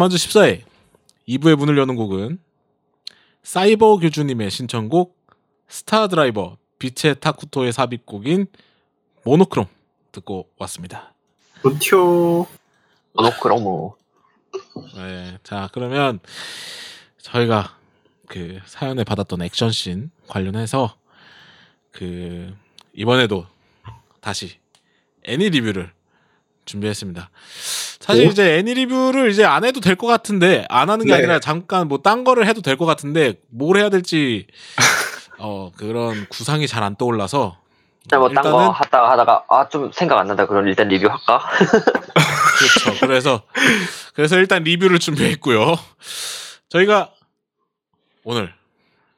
밤만주 14회 2부의 문을 여는 곡은 사이버 교주님의 신청곡 스타 드라이버 빛의 타쿠토의 삽입곡인 모노크롬 듣고 왔습니다. 본티오 모노크로모 네. 자, 그러면 저희가 그 사연에 받았던 액션씬 관련해서 그 이번에도 다시 애니 리뷰를 준비했습니다. 사실 오? 이제 애니 리뷰를 이제 안 해도 될 것 같은데 안 하는 게 네. 아니라 잠깐 뭐 딴 거를 해도 될 것 같은데 뭘 해야 될지 어 그런 구상이 잘 안 떠올라서 진짜 뭐딴 거 하다가 하다가 아 좀 생각 안 난다 그럼 일단 리뷰 할까? 그렇죠. 그래서 그래서 일단 리뷰를 준비했고요. 저희가 오늘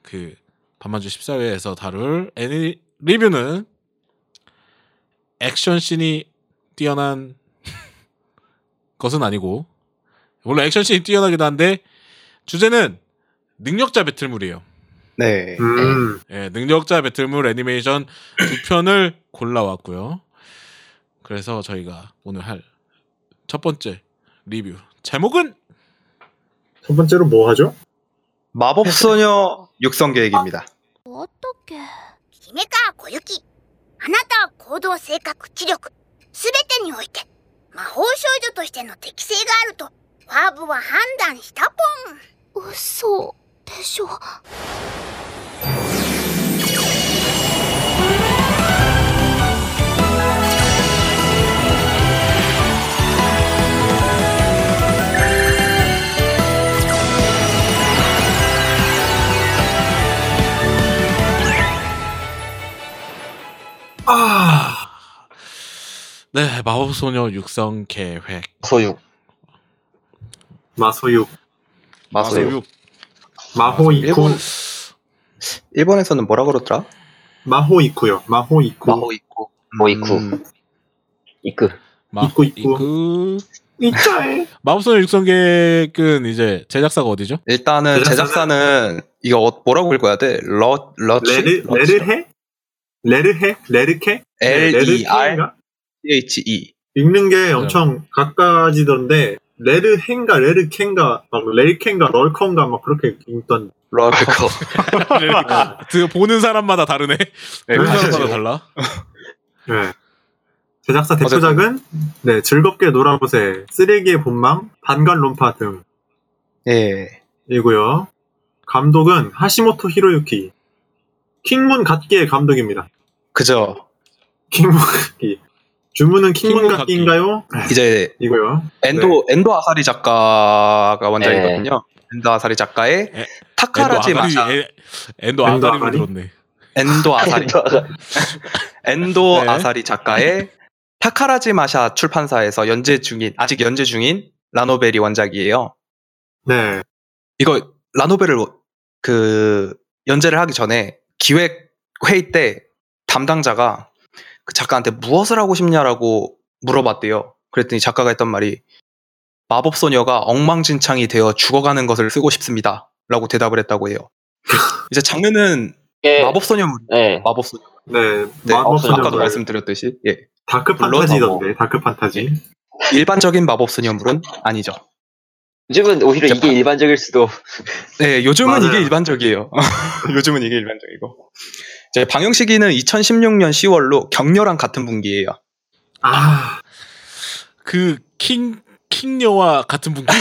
그 밤만주 14회에서 다룰 애니 리뷰는 액션 씬이 뛰어난 것은 아니고 물론 액션씬이 뛰어나기도 한데 주제는 능력자 배틀물이에요. 네. 음 예, 능력자 배틀물 애니메이션 두 편을 골라왔고요. 그래서 저희가 오늘 할 첫 번째 리뷰 제목은 첫 번째로 뭐 하죠? 마법소녀 육성 계획입니다. あったっけ姫川小雪あなたは行動性格知力すべてにおいて 魔法少女としての適性があるとファーブは判断したぽん。嘘でしょ。아 네 마법소녀 육성 계획. 소유 마소육. 마소유 마호 이쿠. 일본 일본 에서는 뭐라 그러더라? 마호 이쿠요. 마호 이쿠. 마호 이쿠. 뭐 이쿠. 음, 이쿠 마, 있고, 있고. 이그 이짜에. 마법소녀 육성 계획은 이제 제작사가 어디죠? 일단은 제작사는- 제작사는 이거 어- 뭐라고 읽어야 돼? 러 러치? 레르 레르해 레르해 레르케? L E R 레르케인가? H E 읽는 게 엄청 가까워지던데 레르헨가 레르켄가 막 레르켄가 럴 컨가 막 그렇게 읽던 러커 그 보는 사람마다 다르네. 네, 보는 맞아요. 사람마다 달라. 네. 제작사 대표작은 네 즐겁게 놀아보세 쓰레기의 본망 반간 론파 예. 등이고요. 감독은 하시모토 히로유키 킹문 갓기의 감독입니다. 그죠. 킹문 갓기 주문은 킹문 킹문 갓기인가요? 이제 이거요. 엔도 엔도 아사리 작가가 원작이거든요. 네. 엔도 아사리 작가의 에, 타카라지 에- 엔도 아가리? 들었네. 엔도 아사리 엔도 네. 아사리 작가의 타카라지 마샤 출판사에서 연재 중인 아직 연재 중인 라노벨이 원작이에요. 네. 이거 라노벨을 그 연재를 하기 전에 기획 회의 때 담당자가 그 작가한테 무엇을 하고 싶냐라고 물어봤대요. 그랬더니 작가가 했던 말이 마법 소녀가 엉망진창이 되어 죽어가는 것을 쓰고 싶습니다.라고 대답을 했다고 해요. 이제 장르는 예, 마법 소녀물, 네. 마법 소녀. 네. 네, 마법 소녀. 아까도. 말씀드렸듯이 예. 다크 판타지던데 다크 판타지. 일반적인 마법 소녀물은 아니죠. 요즘은 오히려 이게 바- 일반적일 수도 네, 요즘은 맞아요. 이게 일반적이에요. 요즘은 이게 일반적이고. 이제 방영 시기는 2016년 10월로 격렬한 같은 분기예요. 아. 그 킹 킹녀와 같은 분기.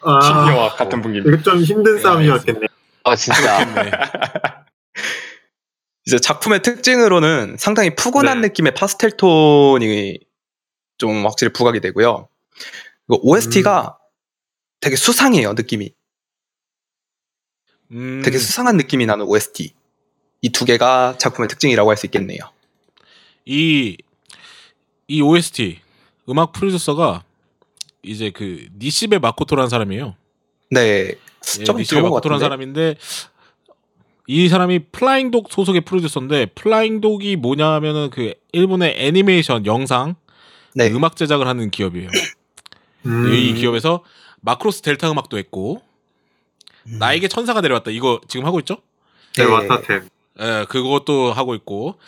아. 같은 분기. 이거 좀 힘든 네, 싸움이었겠네. 아 진짜 네. 이제 작품의 특징으로는 상당히 푸근한 네. 느낌의 파스텔 톤이 좀 확실히 부각이 되고요. 그리고 OST가 되게 수상해요, 느낌이. 음, 되게 수상한 느낌이 나는 OST. 이 두 개가 작품의 특징이라고 할 수 있겠네요. 이, 이 OST 음악 프로듀서가 이제 그 니시베 마코토라는 사람이에요. 네. 예, 좀 니시베 마코토라는? 사람인데 이 사람이 플라잉독 소속의 프로듀서인데 플라잉독이 뭐냐면은 그 일본의 애니메이션 영상 네. 음악 제작을 하는 기업이에요. 음. 이 기업에서 마크로스 델타 음악도 했고 음. 나에게 천사가 내려왔다 이거 지금 하고 있죠? 네, 네. 와타텐. 예, 그것도 하고 있고.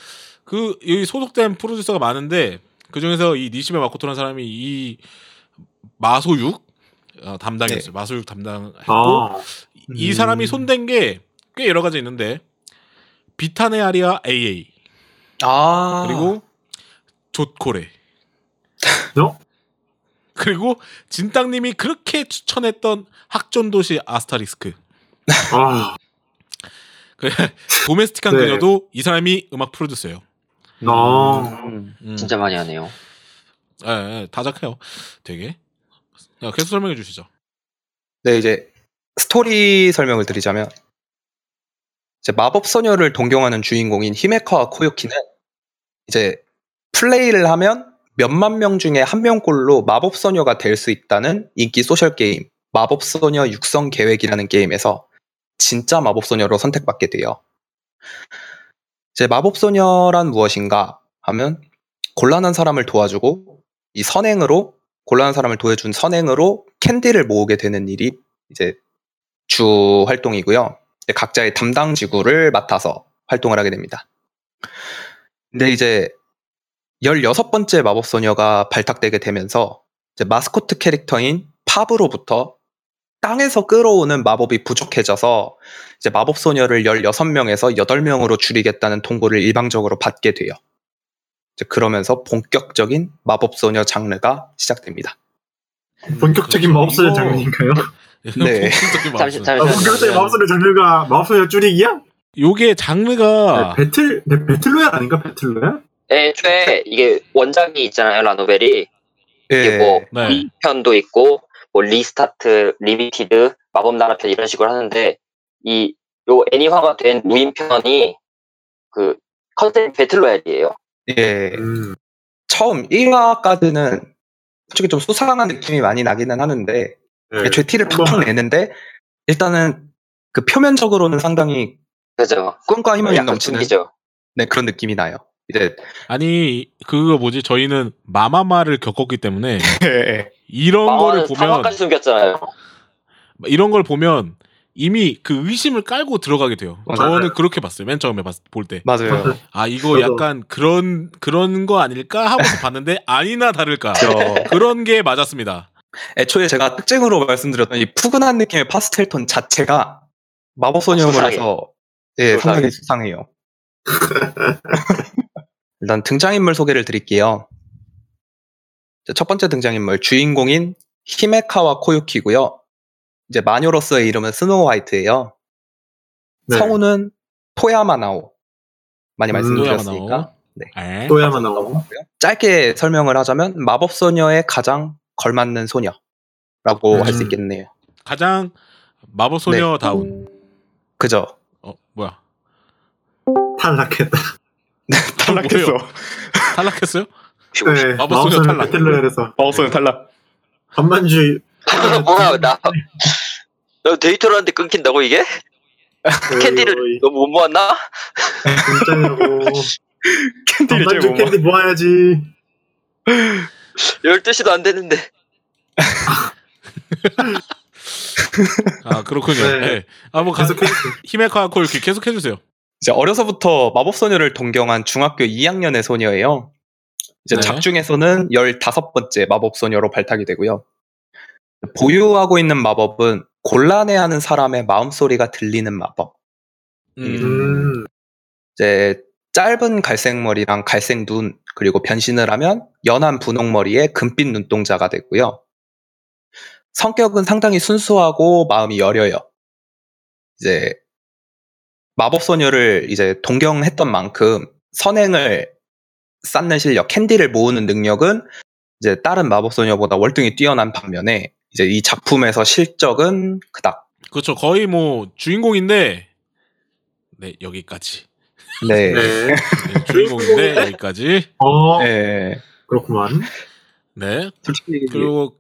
그 여기 소속된 프로듀서가 많은데 그 중에서 이 니시베 마코토라는 사람이 이 마소육? 어, 담당이었어요. 마소육 담당했고 아, 이 음. 사람이 손댄 게 꽤 여러 가지 있는데 비타네 아리아 AA 아. 그리고 조코레. 어? 그리고 진땅님이 그렇게 추천했던 학전도시 아스타리스크. 아, 그 도메스틱한 네. 그녀도 이 사람이 음악 프로듀서예요. 아, 음, 음. 진짜 많이 하네요. 예, 예, 다작해요. 되게. 야, 계속 설명해 주시죠. 네, 이제 스토리 설명을 드리자면 이제 마법 소녀를 동경하는 주인공인 히메카와 코유키는 이제 플레이를 하면 몇만 명 중에 한 명꼴로 마법 소녀가 될 수 있다는 인기 소셜 게임 마법 소녀 육성 계획이라는 게임에서 진짜 마법 소녀로 선택받게 돼요. 이제 마법 소녀란 무엇인가 하면 곤란한 사람을 도와주고 이 선행으로 곤란한 사람을 도와준 선행으로 캔디를 모으게 되는 일이 이제 주 활동이고요. 각자의 담당 지구를 맡아서 활동을 하게 됩니다. 근데 이제 16번째 마법소녀가 발탁되게 되면서 마스코트 캐릭터인 팝으로부터 땅에서 끌어오는 마법이 부족해져서 이제 마법 소녀를 16명에서 8명으로 줄이겠다는 통보를 일방적으로 받게 돼요. 이제 그러면서 본격적인 마법 소녀 장르가 시작됩니다. 본격적인 그렇죠. 마법 소녀 이거- 장르인가요? 네. 본격적인 잠시. 아, 본격적인 마법 소녀 장르가 마법 소녀 줄이기야? 요게 장르가 네, 배틀, 네, 배틀로얄 아닌가? 배틀로얄? 애초에 이게 원작이 있잖아요 라노벨이 이게 예. 뭐 네. 편도 있고 뭐 restart, limited, 마법나라 편 이런 식으로 하는데 이 요 애니화가 된 무인편이 그 컨셉 battle royale이에요. 예. 음, 처음 1화까지는 솔직히 좀 수상한 느낌이 많이 나기는 하는데 네. 애초에 티를 팍팍 내는데 일단은 그 표면적으로는 상당히 그죠? 꿈과 희망이 넘치는. 네, 그런 느낌이 나요. 이제 아니 그거 뭐지? 저희는 마마마를 겪었기 때문에 이런 거를 보면 숨겼잖아요. 이런 걸 보면 이미 그 의심을 깔고 들어가게 돼요. 맞아요. 저는 그렇게 봤어요. 맨 처음에 봤, 볼 때. 맞아요. 아 이거 저도. 약간 그런 그런 거 아닐까 하고서 봤는데 아니나 다를까 저 그런 게 맞았습니다. 애초에 제가 특징으로 말씀드렸던 이 푸근한 느낌의 파스텔 톤 자체가 마법소녀물에서 예, 수상해. 상당히 수상해요. 일단 등장인물 소개를 드릴게요. 첫 번째 등장인물 주인공인 히메카와 코유키고요. 이제 마녀로서의 이름은 스노우 화이트예요. 네. 성우는 토야마 나오. 많이 음, 말씀드렸으니까. 에? 토야마 나오고. 짧게 설명을 하자면 마법 소녀의 가장 걸맞는 소녀라고 음. 할수 있겠네요. 가장 마법 소녀 다운. 그죠? 어 뭐야? 탈락했다. 탈락했어. 뭐예요? 탈락했어요? 네, 마법소녀 마법소녀 탈락. battle royale에서 마법소녀 탈락. 반만주의. 뭐야 나, 나 데이터를 하는데 끊긴다고 이게? 캔디를 너무 못 모았나? 진짜냐고. 캔디를 반만주 캔디 모아야지. 12시도 안 되는데 아 그렇군요. 네. 네. 아뭐 계속 해주세요. 히메카와 코유키 계속 해주세요. 이제 어려서부터 마법소녀를 동경한 중학교 2학년의 소녀예요. 이제 네. 작중에서는 15번째 마법소녀로 발탁이 되고요. 보유하고 있는 마법은 곤란해하는 사람의 마음소리가 들리는 마법. 음. 음, 이제 짧은 갈색 머리랑 갈색 눈 그리고 변신을 하면 연한 분홍 머리에 금빛 눈동자가 되고요. 성격은 상당히 순수하고 마음이 여려요. 이제 마법 소녀를 이제 동경했던 만큼 선행을 쌓는 실력, 캔디를 모으는 능력은 이제 다른 마법 소녀보다 월등히 뛰어난 반면에 이제 이 작품에서 실적은 그닥. 그렇죠. 거의 뭐 주인공인데 네 여기까지. 네. 네. 네, 주인공인데 여기까지. 어, 네. 그렇구만. 네. 솔직히 그리고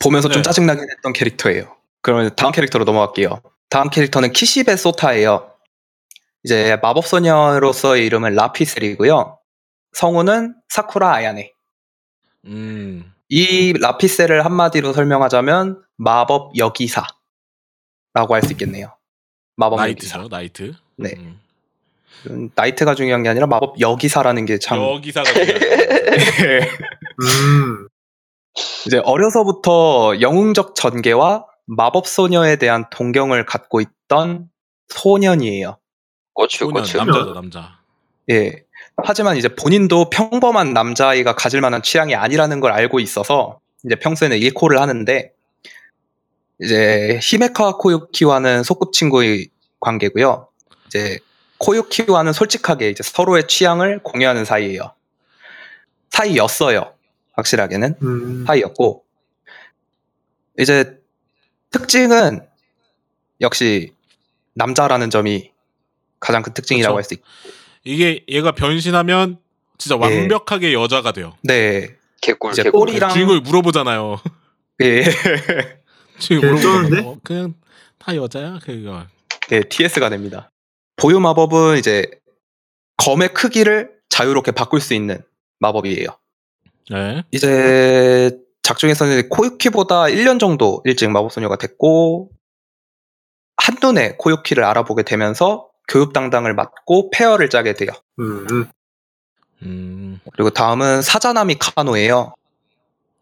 보면서 좀 네. 짜증나긴 했던 캐릭터예요. 그러면 다음 캐릭터로 넘어갈게요. 다음 캐릭터는 키시베 소타예요. 이제 마법소녀로서의 이름은 라피셀이고요. 성우는 사쿠라 아야네. 음. 이 라피셀을 한마디로 설명하자면 마법 여기사라고 할 수 있겠네요. 마법 여기사. 나이트죠. 나이트. 네. 음. 음, 나이트가 중요한 게 아니라 마법 여기사라는 게 참 여기사가 중요해요. 음. 이제 어려서부터 영웅적 전개와 마법 소녀에 대한 동경을 갖고 있던 소년이에요. 소년 고추. 남자죠 남자. 예. 하지만 이제 본인도 평범한 남자아이가 가질 만한 취향이 아니라는 걸 알고 있어서 이제 평소에는 일코를 하는데 이제 히메카와 코유키와는 소꿉친구의 관계고요. 이제 코유키와는 솔직하게 이제 서로의 취향을 공유하는 사이예요. 사이였어요. 확실하게는 음. 사이였고 이제 특징은 역시 남자라는 점이 가장 큰 특징이라고 그쵸. 할수 있고 이게 얘가 변신하면 진짜 예. 완벽하게 여자가 돼요. 네. 개꿀 이제 개꿀. 꼬리랑- 주인공이 물어보잖아요. 예. 주인공 개쩌는데? 물어보잖아요. 어, 그냥 다 여자야 그거. 예, TS가 됩니다. 보유 마법은 이제 검의 크기를 자유롭게 바꿀 수 있는 마법이에요. 네. 이제 작중에서는 코유키보다 1년 정도 일찍 마법소녀가 됐고 한눈에 코유키를 알아보게 되면서 교육당당을 맡고 페어를 짜게 돼요. 음. 음. 음. 그리고 다음은 사자나미 카노예요.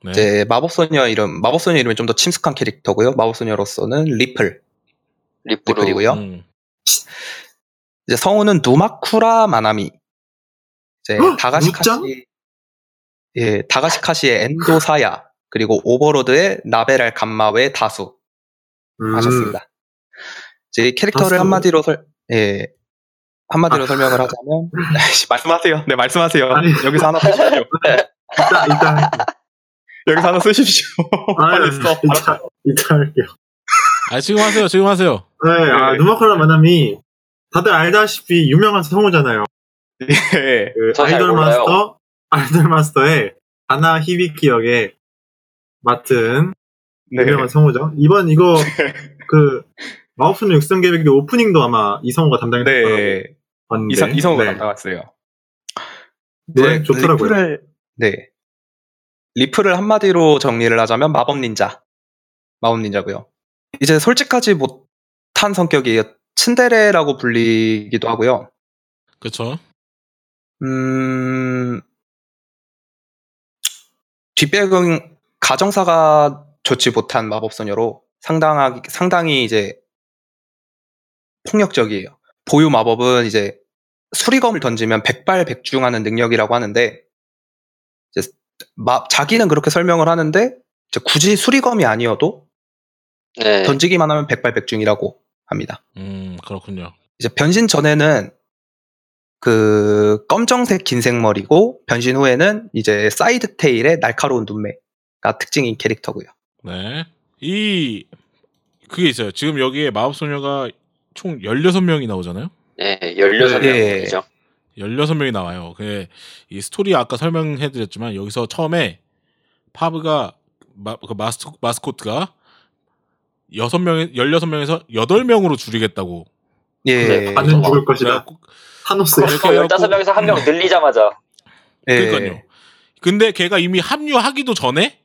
네. 이제 마법소녀 이름, 마법소녀 이름이 좀더 친숙한 캐릭터고요. 마법소녀로서는 리플. 리플이고요. 음. 이제 성우는 누마쿠라 마나미. 이제 헉, 다가시카시? 예, 다가시카시의 엔도 사야 그리고 오버로드의 나베랄 감마의 다수 음. 하셨습니다. 이제 이 캐릭터를 다수? 한마디로 설, 예, 한마디로 아. 설명을 하자면 말씀하세요. 네, 말씀하세요. 아니. 여기서 하나 쓰십시오. 일단 일단 여기서 하나 쓰십시오. 빨리 써. 일단 일단 할게요. 아 지금 하세요. 지금 하세요. 네, 아, 네. 누마코라 마남이 다들 알다시피 유명한 성우잖아요. 예. 그 아이돌. 마스터, 아이돌 마스터의 아나 히비키 역에 맡은 네. 유명한 성우죠. 이번 이거 그 마법소녀 육성 계획의 오프닝도 아마 이 성우가 담당했다고 네. 봤는데 이성, 이성우가 네. 담당했어요. 노래 이제 좋더라고요. 리플을, 네. 리플을 한마디로 정리를 하자면 마법 닌자. 마법 닌자고요. 이제 솔직하지 못한 성격이에요. 츤데레라고 불리기도 하고요. 그렇죠. 음, 뒷배경 가정사가 좋지 못한 마법소녀로 상당하게 상당히 이제 폭력적이에요. 보유 마법은 이제 수리검을 던지면 백발백중하는 능력이라고 하는데 이제 마- 자기는 그렇게 설명을 하는데 이제 굳이 수리검이 아니어도 네. 던지기만 하면 백발백중이라고 합니다. 음 그렇군요. 이제 변신 전에는 그 검정색 긴 생머리고 변신 후에는 이제 side tail의 날카로운 눈매가 특징인 캐릭터고요. 네. 이 그게 있어요. 지금 여기에 마법소녀가 총 16명이 나오잖아요. 네, 16명이죠. 예. 16명이 나와요. 그, 이 스토리 아까 설명해 드렸지만 여기서 처음에 파브가 마, 그 마스코, 마스코트가 6명, 16명에서 8명으로 줄이겠다고. 예. 네, 반은 죽을 것이다. 타노스. 이렇게 어, 해갖고- 15명에서 한 명 늘리자마자. 예. 그러니까요. 근데 걔가 이미 합류하기도 전에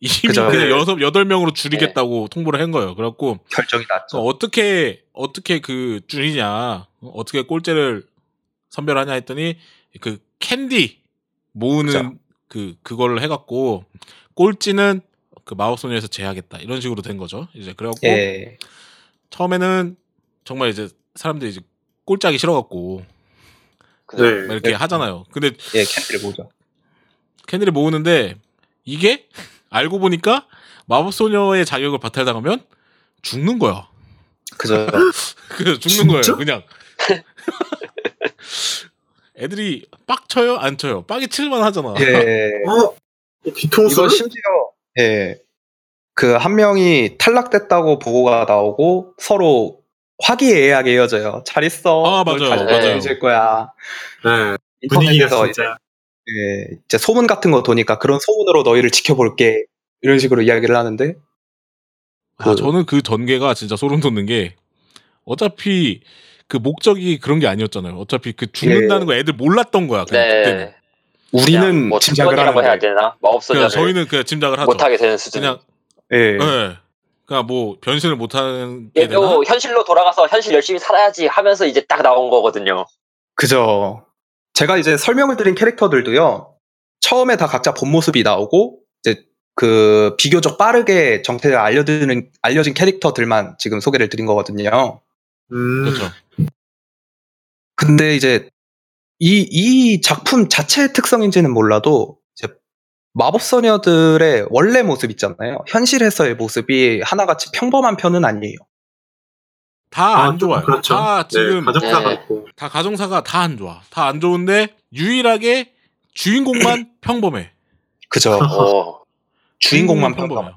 이미. 그냥 네. 여섯 여덟 명으로 줄이겠다고 통보를 한 거예요. 그래갖고 결정이 그 났죠. 어떻게 어떻게 그 줄이냐, 어떻게 꼴찌를 선별하냐 했더니 그 캔디 모으는 그죠. 그 그걸 해갖고 꼴찌는 그 마법소녀에서 제하겠다 이런 식으로 된 거죠. 이제 그래갖고 예. 처음에는 정말 이제 사람들이 이제 꼴짜기 싫어갖고? 네. 막 이렇게 하잖아요. 근데 예, 캔디를 보죠. 캔디를 모으는데 이게 알고 보니까 마법소녀의 자격을 바탈당하면 죽는 거야. 그죠. 그 죽는 거예요. 그냥 애들이 빡 쳐요, 안 쳐요. 빡이 칠만 하잖아. 예. 어? 뒤통수? 이거 심지어 예. 그 한 명이 탈락됐다고 보고가 나오고 서로 화기애애하게 헤어져요. 잘 있어. 아, 널 맞아요, 맞아요. 해줄 거야. 네. 분위기가 진짜. 이제, 예, 이제 소문 같은 거 도니까 그런 소문으로 너희를 지켜볼게. 이런 식으로 이야기를 하는데 아, 저는 그 전개가 진짜 소름 돋는 게 어차피 그 목적이 그런 게 아니었잖아요. 어차피 그 죽는다는 거 애들 몰랐던 거야. 그냥 그때는. 네. 우리는 뭐 짐작을 특권이라고 해야 되나? 그냥 마법소녀를 저희는 그냥 짐작을 하죠. 못하게 되는 수준. 네. 그냥 예. 예. 그러니까 뭐 변신을 못하는 게 되나? 얘도 현실로 돌아가서 현실 열심히 살아야지 하면서 이제 딱 나온 거거든요. 그죠. 제가 이제 설명을 드린 캐릭터들도요. 처음에 다 각자 본 모습이 나오고 이제 그 비교적 빠르게 정체를 알려드는 알려진 캐릭터들만 지금 소개를 드린 거거든요. 음. 그렇죠. 근데 이제 이, 이 작품 자체의 특성인지는 몰라도 이제 마법소녀들의 원래 모습 있잖아요. 현실에서의 모습이 하나같이 평범한 편은 아니에요. 다안 아, 좋아요. 그렇죠. 다 지금 네, 가정사가 네. 있고. 다 가정사가 다 안 좋아. 다 안 좋은데 유일하게 주인공만 평범해. 그죠. 어. 주인공만 평범해요.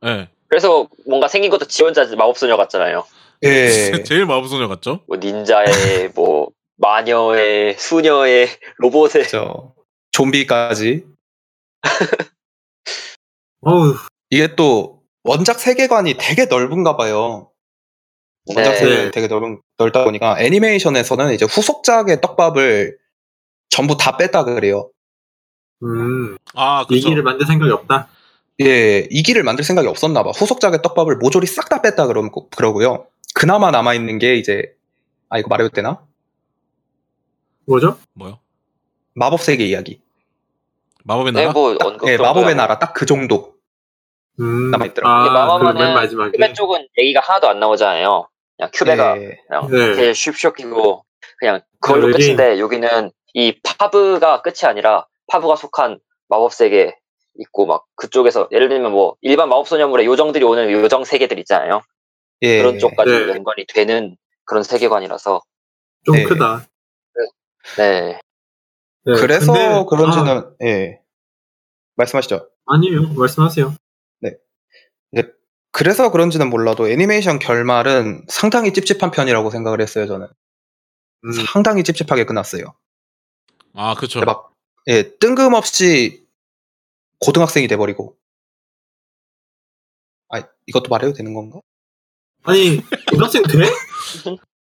평범. 예. 그래서 뭔가 생긴 것도 지 혼자 마법소녀 같잖아요. 예. 제일 마법소녀 같죠? 뭐 닌자의 뭐 마녀의 수녀의 로봇의 그죠. 좀비까지. 이게 또 원작 세계관이 되게 넓은가 봐요. 원작 네. 세계관이 되게 넓은, 넓다 보니까 애니메이션에서는 이제 후속작의 떡밥을 전부 다 뺐다 그래요. 음, 아, 그렇죠. 얘기를 만들 생각이 없다. 예, 이 길을 만들 생각이 없었나 봐. 후속작의 떡밥을 모조리 싹 다 뺐다 그러, 그러고요. 그나마 남아있는 게 이제, 아, 이거 말해도 되나? 뭐죠? 뭐요? 마법 세계 이야기. 마법의 네, 나라? 뭐 딱, 예, 마법의 뭐. 나라 딱 그 정도. 음, 남아있더라고요. 근데 아, 마지막에. 큐베 쪽은 얘기가 하나도 안 나오잖아요. 그냥 큐베가 예, 그냥 네. 제일 쉽쇼키고 그냥 그걸로 네, 끝인데 여기는 이 파브가 끝이 아니라 파브가 속한 마법 세계 있고 막 그쪽에서 예를 들면 뭐 일반 마법소녀물의 요정들이 오는 요정 세계들 있잖아요. 예. 그런 쪽까지 네. 연관이 되는 그런 세계관이라서 좀 네. 크다. 네. 네, 그래서 근데- 그런지는, 아, 예. 말씀하시죠. 아니에요. 말씀하세요. 이제 그래서 그런지는 몰라도 애니메이션 결말은 상당히 찝찝한 편이라고 생각을 했어요, 저는. 음, 상당히 찝찝하게 끝났어요. 아, 그쵸. 막, 예, 뜬금없이 고등학생이 돼버리고. 아, 이것도 말해도 되는 건가? 아니, 고등학생 돼?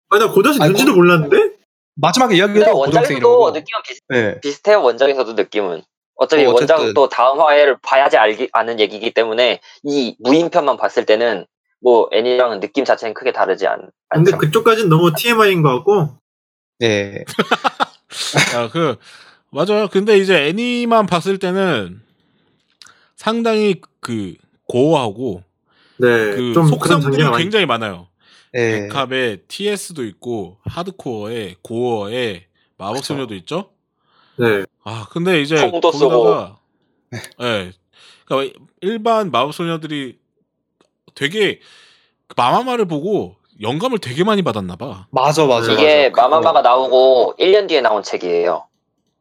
아니, 나 고등학생 아이고. 된지도 몰랐는데? 마지막에 이야기해도 원작에서도 고등학생이라고. 느낌은 비슷, 예. 비슷해요. 원작에서도 느낌은. 어차피 어, 어쨌든. 원작도 다음 화해를 봐야지 알기, 아는 얘기이기 때문에 이 무인편만 봤을 때는 뭐 애니랑은 느낌 자체는 크게 다르지 않, 근데 않죠. 그쪽까지는 너무 TMI인 것 같고, 예. 아, 그, 맞아요. 근데 이제 애니만 봤을 때는 상당히 그, 고어하고, 네, 그, 속성들이 장면이 많이 굉장히 많아요. 예. 백합에 TS도 있고, 하드코어에, 고어에, 마법소녀도 있죠? 네, 아, 근데 이제 거기다가 예. 그러니까 일반 마법소녀들이 되게 그 마마마를 보고 영감을 되게 많이 받았나 봐. 맞아, 맞아. 이게 맞아. 마마마가 나오고 1년 뒤에 나온 책이에요.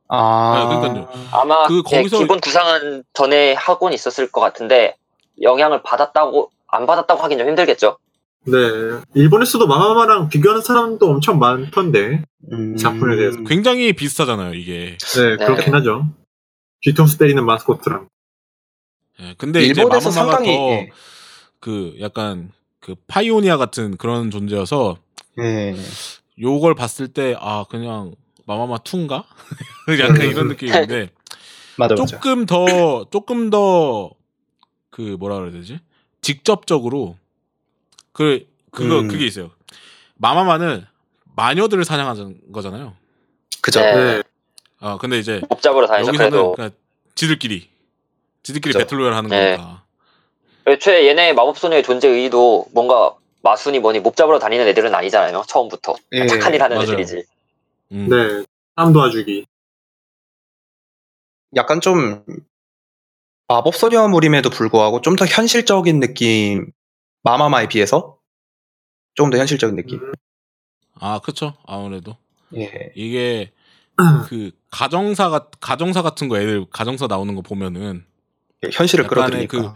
아, 네, 그러니까요. 아마 그 예, 거기서- 기본 구상은 전에 하고는 있었을 것 같은데 영향을 받았다고 안 받았다고 하긴 좀 힘들겠죠. 네. 일본에서도 마마마랑 비교하는 사람도 엄청 많던데. 음, 작품에 대해서. 굉장히 비슷하잖아요, 이게. 네, 그렇긴 하죠. 뒤통수 때리는 마스코트랑. 예. 근데 이제 일본에서 마마마가 상당히 더 예. 그 약간 그 파이오니아 같은 그런 존재여서 예. 요걸 봤을 때 아 그냥 마마마 2인가? 약간 이런 느낌인데 맞아, 맞아. 조금 더 조금 더 그 뭐라 그래야 되지? 직접적으로 그 그거 음. 그게 있어요. 마마마는 마녀들을 사냥하는 거잖아요. 그죠. 네. 네. 아 근데 이제 목잡으로 다니죠. 여기서는 그래도 그냥 지들끼리 지들끼리. 배틀로얄 하는 네. 거니까. 애초에 얘네 마법소녀의 존재 의도 뭔가 마순이 뭐니 목잡으러 다니는 애들은 아니잖아요. 처음부터 예. 착한 일 하는 맞아요. 애들이지. 음. 네. 사람 도와주기. 약간 좀 마법소녀물임에도 불구하고 좀 더 현실적인 느낌 마마마에 비해서 조금 더 현실적인 느낌. 아 그쵸 아무래도 예. 이게 그 가정사 같 가정사 같은 거 애들 가정사 나오는 거 보면은 현실을 끌어들이니까.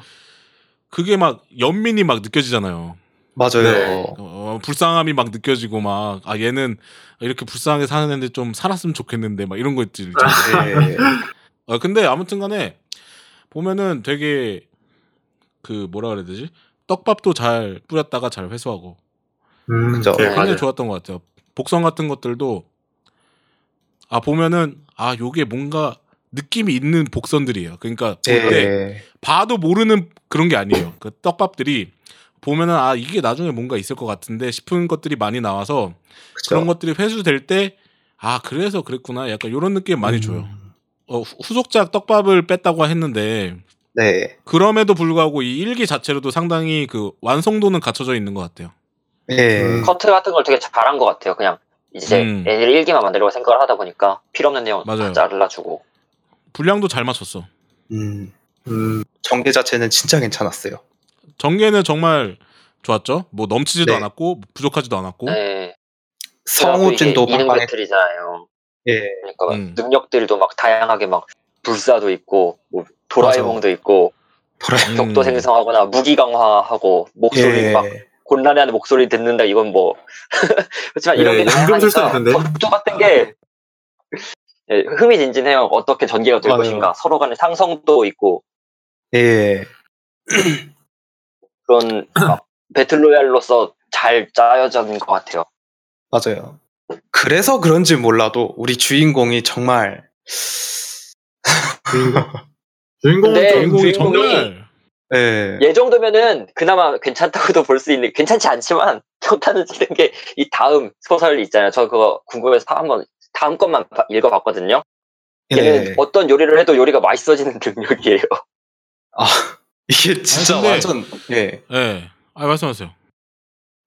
그게 막 연민이 막 느껴지잖아요. 맞아요. 네. 어, 불쌍함이 막 느껴지고 막 아 얘는 이렇게 불쌍하게 사는 애인데 좀 살았으면 좋겠는데 막 이런 거 있지. 예. 어, 근데 아무튼간에 보면은 되게 그 뭐라 그래야 되지? 떡밥도 잘 뿌렸다가 잘 회수하고 음. 네, 굉장히 맞아요. 좋았던 것 같아요. 복성 같은 것들도 아 보면은 아 요게 뭔가 느낌이 있는 복선들이에요. 그러니까 볼때 예. 봐도 모르는 그런 게 아니에요. 그 떡밥들이 보면은 아 이게 나중에 뭔가 있을 것 같은데 싶은 것들이 많이 나와서 그쵸? 그런 것들이 회수될 때 아 그래서 그랬구나 약간 이런 느낌 많이 음. 줘요. 어, 후- 후속작 떡밥을 뺐다고 했는데 네. 그럼에도 불구하고 이 일기 자체로도 상당히 그 완성도는 갖춰져 있는 것 같아요. 예. 음. 커트 같은 걸 되게 잘한 것 같아요. 그냥 이제 음. 애니를 일기만 만들려고 생각을 하다 보니까 필요 없는 내용. 다 잘라주고 분량도 잘 맞췄어. 음. 음, 전개 자체는 진짜 괜찮았어요. 전개는 정말 좋았죠. 뭐 넘치지도 네. 않았고 부족하지도 않았고. 네. 성우진도 이능. 배틀이잖아요. 예. 그러니까 음. 능력들도 막 다양하게 막 불사도 있고 뭐 도라에몽도 있고. 음. 격도 생성하거나 무기 강화하고 목소리 예. 막 곤란해하는 목소리 듣는다 이건 뭐 그렇지만 이런 예, 게 연금술사 다양하니까 같은데? 전투 같은 게 예, 흥미진진해요. 어떻게 전개가 될 맞아요. 것인가 서로 간의 상성도 있고 예. 그런 막 배틀로얄로서 잘 짜여진 것 같아요. 맞아요. 그래서 그런지 몰라도 우리 주인공이 정말 주인공. 주인공은 주인공이 정말 예. 예 정도면은 그나마 괜찮다고도 볼 수 있는 괜찮지 않지만 좋다는 치는 게 이 다음 소설이 있잖아요. 저 그거 궁금해서 한번 다음 것만 봐- 읽어봤거든요. 얘는 예. 어떤 요리를 해도 요리가 맛있어지는 능력이에요. 아, 이게 진짜 근데- 완전 예. 예. 아 말씀하세요.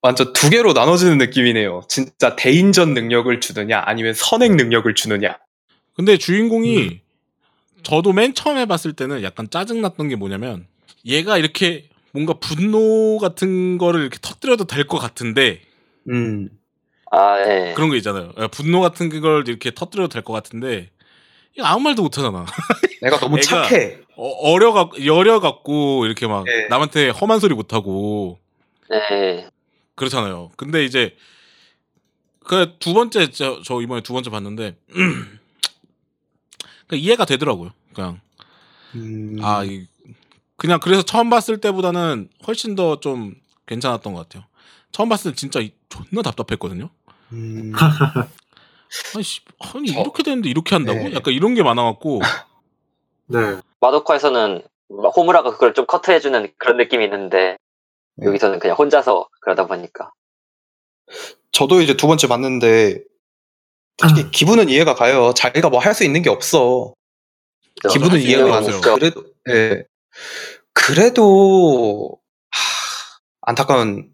완전 두 개로 나눠지는 느낌이네요. 진짜 대인전 능력을 주느냐 아니면 선행 능력을 주느냐. 근데 주인공이 저도 맨 처음 해봤을 때는 약간 짜증났던 게 뭐냐면 얘가 이렇게 뭔가 분노 같은 거를 이렇게 터뜨려도 될 것 같은데 음. 아, 예. 그런 거 있잖아요. 예, 분노 같은 걸 이렇게 터뜨려도 될 것 같은데 아무 말도 못하잖아. 내가 너무 애가- 착해. 어, 어려가 여려갖고 이렇게 막 예. 남한테 험한 소리 못 하고 예. 그렇잖아요. 근데 이제 그 두 번째 저, 저 이번에 두 번째 봤는데 그 이해가 되더라고요. 그냥 음. 아 이, 그냥 그래서 처음 봤을 때보다는 훨씬 더 좀 괜찮았던 것 같아요. 처음 봤을 때 진짜 이- 존나 답답했거든요. 음. 아니, 씨, 아니 저- 이렇게 되는데 이렇게 한다고? 네. 약간 이런 게 많아갖고 네. 마도카에서는 호무라가 그걸 좀 커트해주는 그런 느낌이 있는데 네. 여기서는 그냥 혼자서 그러다 보니까 저도 이제 두 번째 봤는데 솔직히 기분은 이해가 가요. 자기가 뭐 할 수 있는 게 없어. 기분은 할수 이해가 가요. 그래도 예. 그래도 하, 안타까운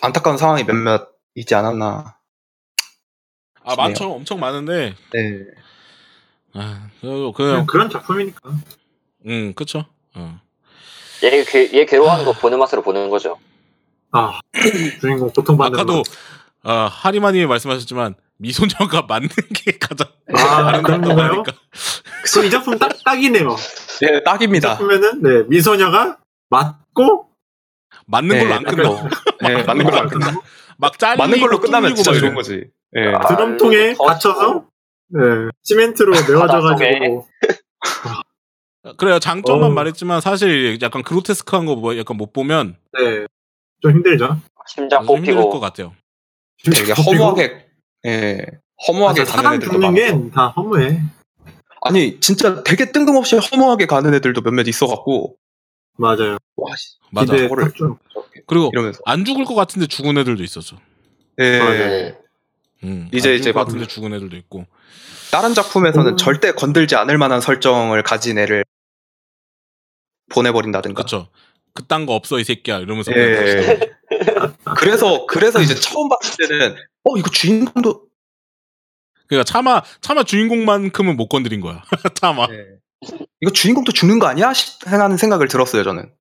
안타까운 상황이 몇몇 있지 않았나. 아 많죠, 엄청 많은데 네. 아, 그냥 그냥 그런 작품이니까. 음 그쵸. 어. 얘, 괴, 얘 괴로워하는 거 보는 맛으로 보는 거죠. 아, 주인공 고통받는 아까도 거. 아, 하리마님이 말씀하셨지만 미소녀가 맞는 게 가장 아, 그런 건가요? 또이 작품 딱, 딱이네요. 네, 이 딱입니다. 작품에는, 네, 미소녀가 맞고, 맞는 네, 걸로 안 끝나. 네, 맞는 걸로 안 끝나. 막 잘리고 맞는 걸로 끝나면 진짜 이래. 거지. 예. 아, 드럼통에 더 갇혀서, 네, 시멘트로 메워져가지고, 그래요. 장점만 어우. 말했지만 사실 약간 그로테스크한 거 뭐 약간 못 보면 네, 좀 힘들죠. 심장 좀 힘들 것 뽑히고 같아요. 되게 허무하게 예. 허무하게 맞아, 가는 사람 애들도. 게다 허무해. 아니 진짜 되게 뜬금없이 허무하게 가는 애들도 몇몇 있어 갖고 맞아요. 와 씨, 맞아. 저거를. 그리고 이러면서 안 죽을 것 같은데 죽은 애들도 있었어. 예. 네. 음, 이제 안 이제 같은데 죽은 애들도 있고. 다른 작품에서는 음. 절대 건들지 않을 만한 설정을 가진 애를 보내버린다든가. 그쵸. 그딴 거 없어 이 새끼야 이러면서. 예. 그래서 그래서 이제 처음 봤을 때는 어 이거 주인공도 그러니까 차마 차마 주인공만큼은 못 건드린 거야. 차마. 이거 주인공도 죽는 거 아니야? 시- 하는 생각을 들었어요 저는.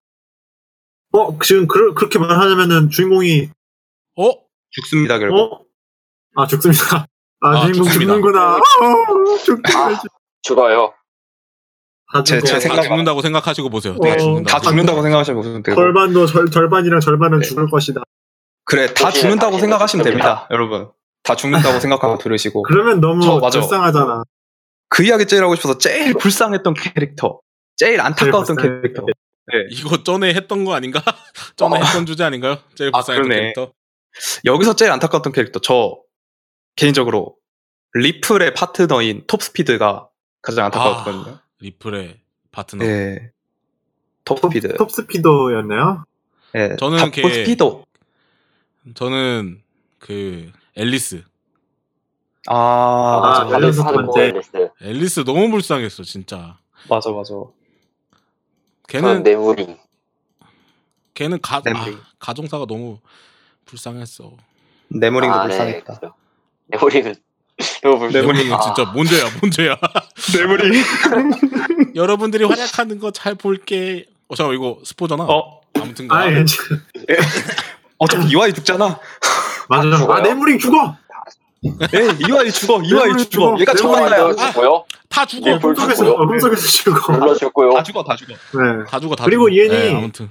어, 지금 그, 그렇게 말하자면은 주인공이, 어? 죽습니다 결국. 어? 아, 죽습니다. 아, 아, 주인공 죽습니다. 죽는구나. 어, 죽겠다. 죽어요. 다 제-. 제다 생각- 죽는다고 생각하시고 보세요. 어, 다 죽는다. 다 죽는다고 생각하시면 무슨 되고. 절반도, 절, 절반이랑 절반은 네. 죽을 것이다. 그래 다 죽는다고 당신은 생각하시면 죽습니다. 됩니다 여러분. 다 죽는다고 생각하고 들으시고. 그러면 너무 저, 맞아. 불쌍하잖아. 그 이야기 제일 하고 싶어서 제일 불쌍했던 캐릭터. 제일 안타까웠던 제일 캐릭터. 이거 전에 했던 거 아닌가? 전에 어. 했던 주제 아닌가요? 제일 아, 불쌍했던 그러네. 캐릭터. 여기서 제일 안타까웠던 캐릭터. 저 개인적으로 리플의 파트너인 톱스피드가 가장 안타까웠거든요. 리플의 파트너. 네. 톱스피드. 톱스피더였나요? 예, 저는 탑볼 걔- 스피더. 저는 그 앨리스. 아, 아, 맞아, 아, 맞아. 앨리스 번째. 앨리스. 앨리스 너무 불쌍했어 진짜. 맞아, 맞아. 걔는 그 뇌물이. 걔는 가. 아, 가정사가 너무 불쌍했어. 네모링도 아, 네, 불쌍했다. 그죠. 뇌물이 아, 진짜 뭔죄야 뭔죄야. 네모링. 여러분들이 활약하는 거 잘 볼게. 어 잠깐 이거 스포잖아. 어, 아무튼 아, 간 괜찮아. 어차피 이와이 죽잖아. 맞아. 죽어요? 아, 네무링 죽어! 예, 이와이 죽어, 이와이 죽어. 얘가 처음이야. 도 죽고요. 다 죽어. 네, 불 꿈속에서, 죽고요. 어, 꿈속에서 죽어. 불러 죽고요. 다 죽어, 다 죽어. 네. 다 죽어 다 그리고 죽어. 얘는 네, 아무튼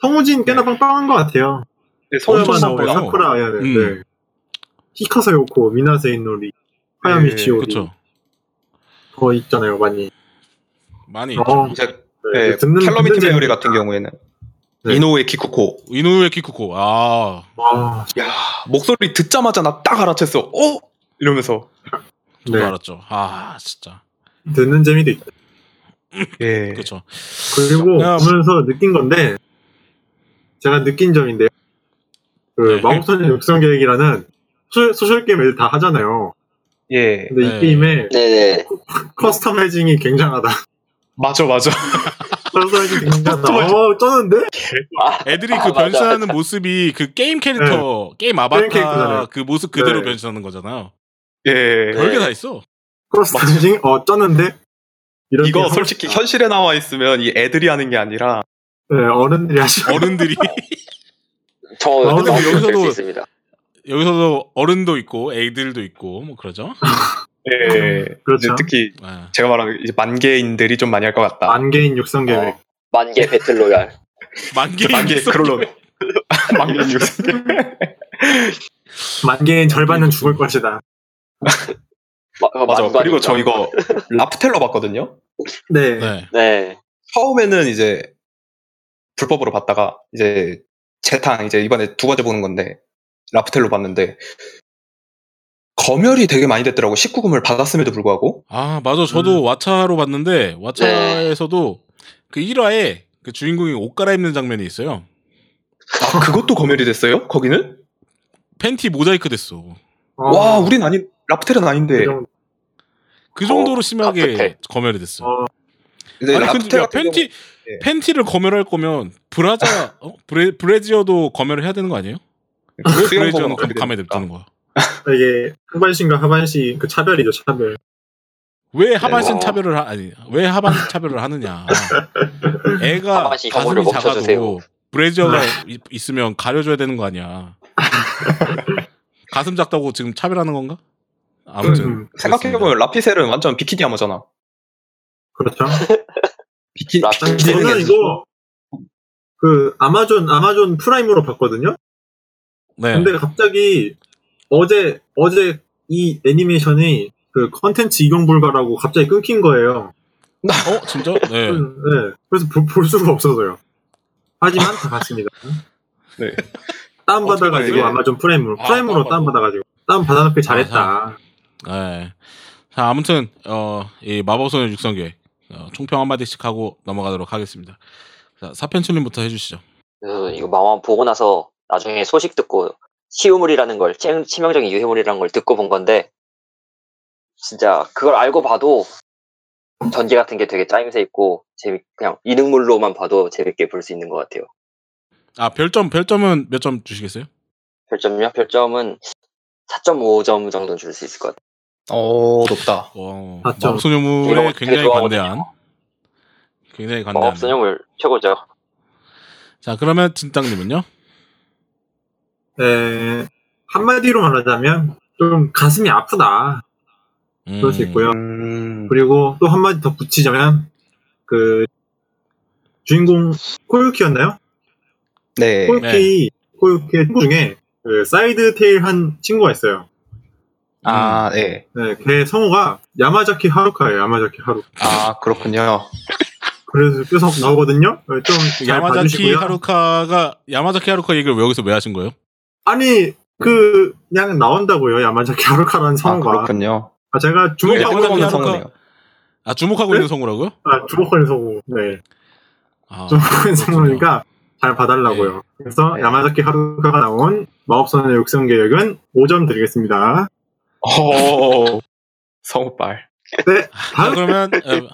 성우진 꽤나 빵빵한 것 같아요. 네, 소야마 빵빵해요. 나오고 사쿠라 해야 되는데. 음. 히카사 요코, 미나세 인 노리, 하야미 네, 치오리. 그쵸. 거 있잖아요, 많이. 많이 어, 이제 네, 예, 듣는 캘러미티 듣는 메모리 재미가 같은 경우에는 네. 이노우에 키쿠코. 이노우에 키쿠코. 아 와, 야 목소리 듣자마자 나 딱 알아챘어. 어? 이러면서. 네. 알았죠. 아 진짜. 듣는 재미도 있다. 예. 그쵸. 그리고 야, 보면서 느낀 건데, 제가 느낀 점인데요. 그, 네. 마법소녀 육성 계획이라는 social, social 게임 애들 다 하잖아요. 예. 근데 네. 이 게임에 네네. customizing이 굉장하다. 맞아 맞아. customizing 굉장하다. 어, 쩌는데? 아, 애들이 아, 그 맞아, 변신하는 모습이 그 게임 캐릭터, 게임 아바타 캐릭터잖아요. 그 모습 그대로 네. 변신하는 거잖아요. 예. 네. 별게 다 있어. customizing? 어, 쩌는데? 이런 이거 게 솔직히 하고 현실에 나와 있으면 이 애들이 하는 게 아니라. 네, 어른들이 하시고. 어른들이 저 어, 근데 여기서 여기서도- 볼수 있습니다. 여기서도 어른도 있고 애들도 있고 뭐 그러죠. 예. 그렇죠. 특히 네. 제가 말하는 이제 만개인들이 좀 많이 할 것 같다. 만개인 육성 계획. 어, 만개 배틀로얄. 만개 만개 그걸로 만개인 육성. 만개인 절반은 죽을 것이다. 마, 어, 맞아. 그리고? 저 이거 라프텔러 봤거든요. 네. 네. 네. 처음에는 이제 불법으로 봤다가 이제 재탕 이제 이번에 두 번째 보는 건데 라프텔로 봤는데 검열이 되게 많이 됐더라고 19금을 받았음에도 불구하고 아 맞아. 저도 음. 왓챠로 봤는데 왓챠에서도 그 1화에 그 주인공이 옷 갈아입는 장면이 있어요. 아 그것도 검열이 됐어요? 거기는? 팬티 모자이크 됐어. 어, 와 우린 아닌 라프텔은 아닌데 그 정도. 그 정도로 어, 심하게 따뜻해. 검열이 됐어. 어, 이제 아니 근데 라프텔 야, 팬티 예. 팬티를 검열할 거면 브라자 어? 브레, 브래지어도 검열을 해야 되는 거 아니에요? 어떻게 감에 됩니까? 냅두는 거야? 이게 하반신과 하반신 그 차별이죠, 차별. 왜 하반신 어. 차별을 하, 아니 왜 하반신 차별을 하느냐? 애가 가슴이 작아도 이- 있으면 가려줘야 되는 거 아니야? 가슴 작다고 지금 차별하는 건가? 아무튼 음, 생각해보면 라피셀은 완전 비키니 아머잖아 그렇죠. 비키니 저는 이거 그 아마존 아마존 프라임으로 봤거든요. 네. 근데 갑자기 어제 어제 이 애니메이션이 그 컨텐츠 이용 불가라고 갑자기 끊긴 거예요. 어 진짜? 네. 네. 그래서 볼, 볼 수가 없어서요. 하지만 다 봤습니다. 네. 다운 받아가지고 아마존 프라임으로 아, 프라임으로 다운 받아. 다운 받아가지고 다운 받아놓길 아, 잘했다. 네. 자 아무튼 어이 마법소녀 육성계획 어, 총평 한 마디씩 하고 넘어가도록 하겠습니다. 자 사편출님부터 해주시죠. 그래서 이거 마마 보고 나서 나중에 소식 듣고 치유물이라는 걸 치- 치명적인 유해물이라는 걸 듣고 본 건데 진짜 그걸 알고 봐도 전개 같은 게 되게 짜임새 있고 재밌 그냥 이능물로만 봐도 재밌게 볼 수 있는 것 같아요. 아 별점 별점은 몇 점 주시겠어요? 별점이요? 별점은 4.5점 정도 줄 수 있을 것 같아요. 어 높다 어, 맞죠. 마법소녀물에 굉장히. 관대한 굉장히 관대한. 마법소녀물 최고죠. 자 그러면 진땅님은요? 네. 한마디로 말하자면 좀 가슴이 아프다. 음, 그럴 수 있고요. 음... 그리고 또 한마디 더 붙이자면 그 주인공 코유키였나요? 네 코유키 코유키의 친구 중에 그 side tail 한 친구가 있어요. 아, 네. 네, 걔 성우가 야마자키 하루카예요. 야마자키 하루. 아, 그렇군요. 그래서 계속 나오거든요. 네, 좀잘 야마자키 봐주시고요. 하루카가 야마자키 하루카 얘기를 왜 여기서 왜 하신 거예요? 아니 그 그냥 나온다고요. 야마자키 하루카라는 아, 성우가. 그렇군요. 아, 제가 주목하고 야마자키 있는 하루카- 성우. 성우네요. 아 주목하고 네? 있는 성우라고요? 아, 주목하는 성우. 네. 아, 주목하는. 성우니까 잘 봐달라고요. 그래서 네. 야마자키 하루카가 나온 마법선의 육성 계획은 5점 드리겠습니다. 오, 성우빨. 네, 자, 다음 그러면 어,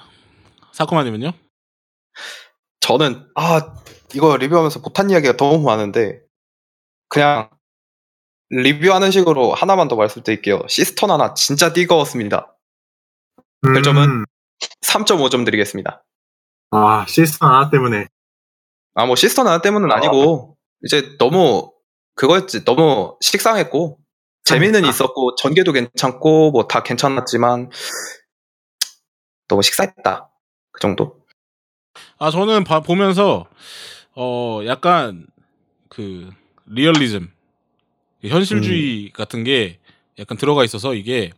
사쿠마님은요? 저는 아 이거 리뷰하면서 못한 이야기가 너무 많은데 그냥 리뷰하는 식으로 하나만 더 말씀드릴게요. 시스터 나나 진짜 띠거웠습니다. 별점은? 음, 3.5점 드리겠습니다. 아 시스터 나나 때문에 아 뭐 시스터 나나 때문은 아 니고 이제 너무 그거였지 너무 식상했고 재미는 아. 있었고 전개도 괜찮고 뭐 다 괜찮았지만 너무 식상했다 그 정도. 아 저는 봐- 보면서 어 약간 그 리얼리즘 현실주의 같은 게 약간 들어가 있어서 이게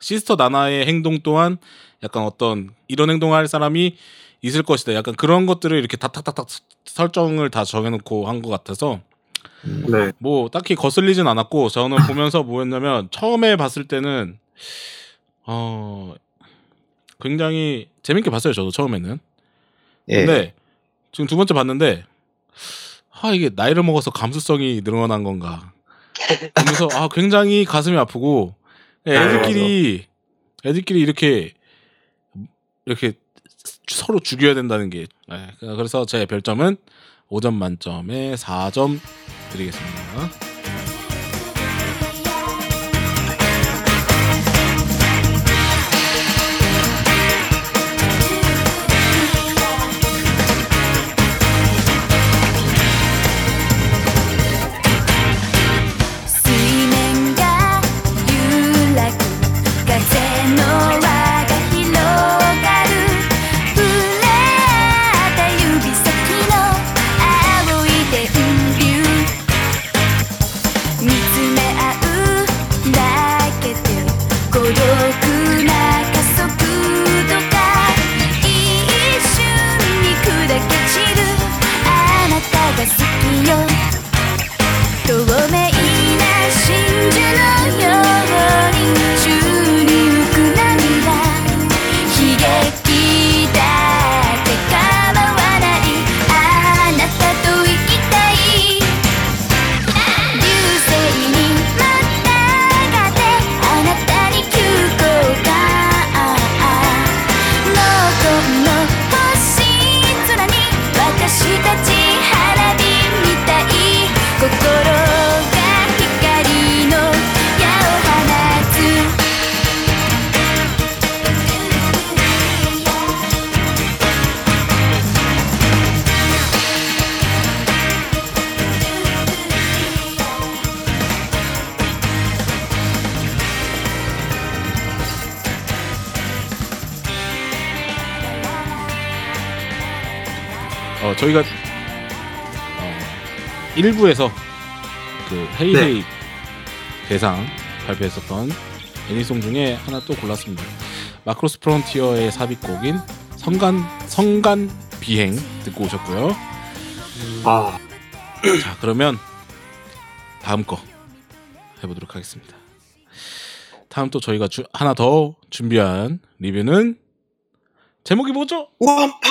시스터 나나의 행동 또한 약간 어떤 이런 행동을 할 사람이 있을 것이다. 약간 그런 것들을 이렇게 다탁탁탁 설정을 다 정해놓고 한 것 같아서 네. 뭐 딱히 거슬리진 않았고 저는 보면서 뭐였냐면 처음에 봤을 때는 어 굉장히 재밌게 봤어요. 저도 처음에는. 예. 근데 지금 두 번째 봤는데 아 이게 나이를 먹어서 감수성이 늘어난 건가 그러면서 아 굉장히 가슴이 아프고 애들끼리 애들끼리 이렇게 이렇게 서로 죽여야 된다는 게 네, 그래서 제 별점은 5점 만점에 4점 드리겠습니다. 1부에서 그 헤이세이 대상 발표했었던 애니송 중에 하나 또 골랐습니다. 마크로스 프론티어의 삽입곡인 성간 성간 비행 듣고 오셨고요. 아, 자 그러면 다음 거 해보도록 하겠습니다. 다음 또 저희가 주- 하나 더 준비한 리뷰는 제목이 뭐죠? 원파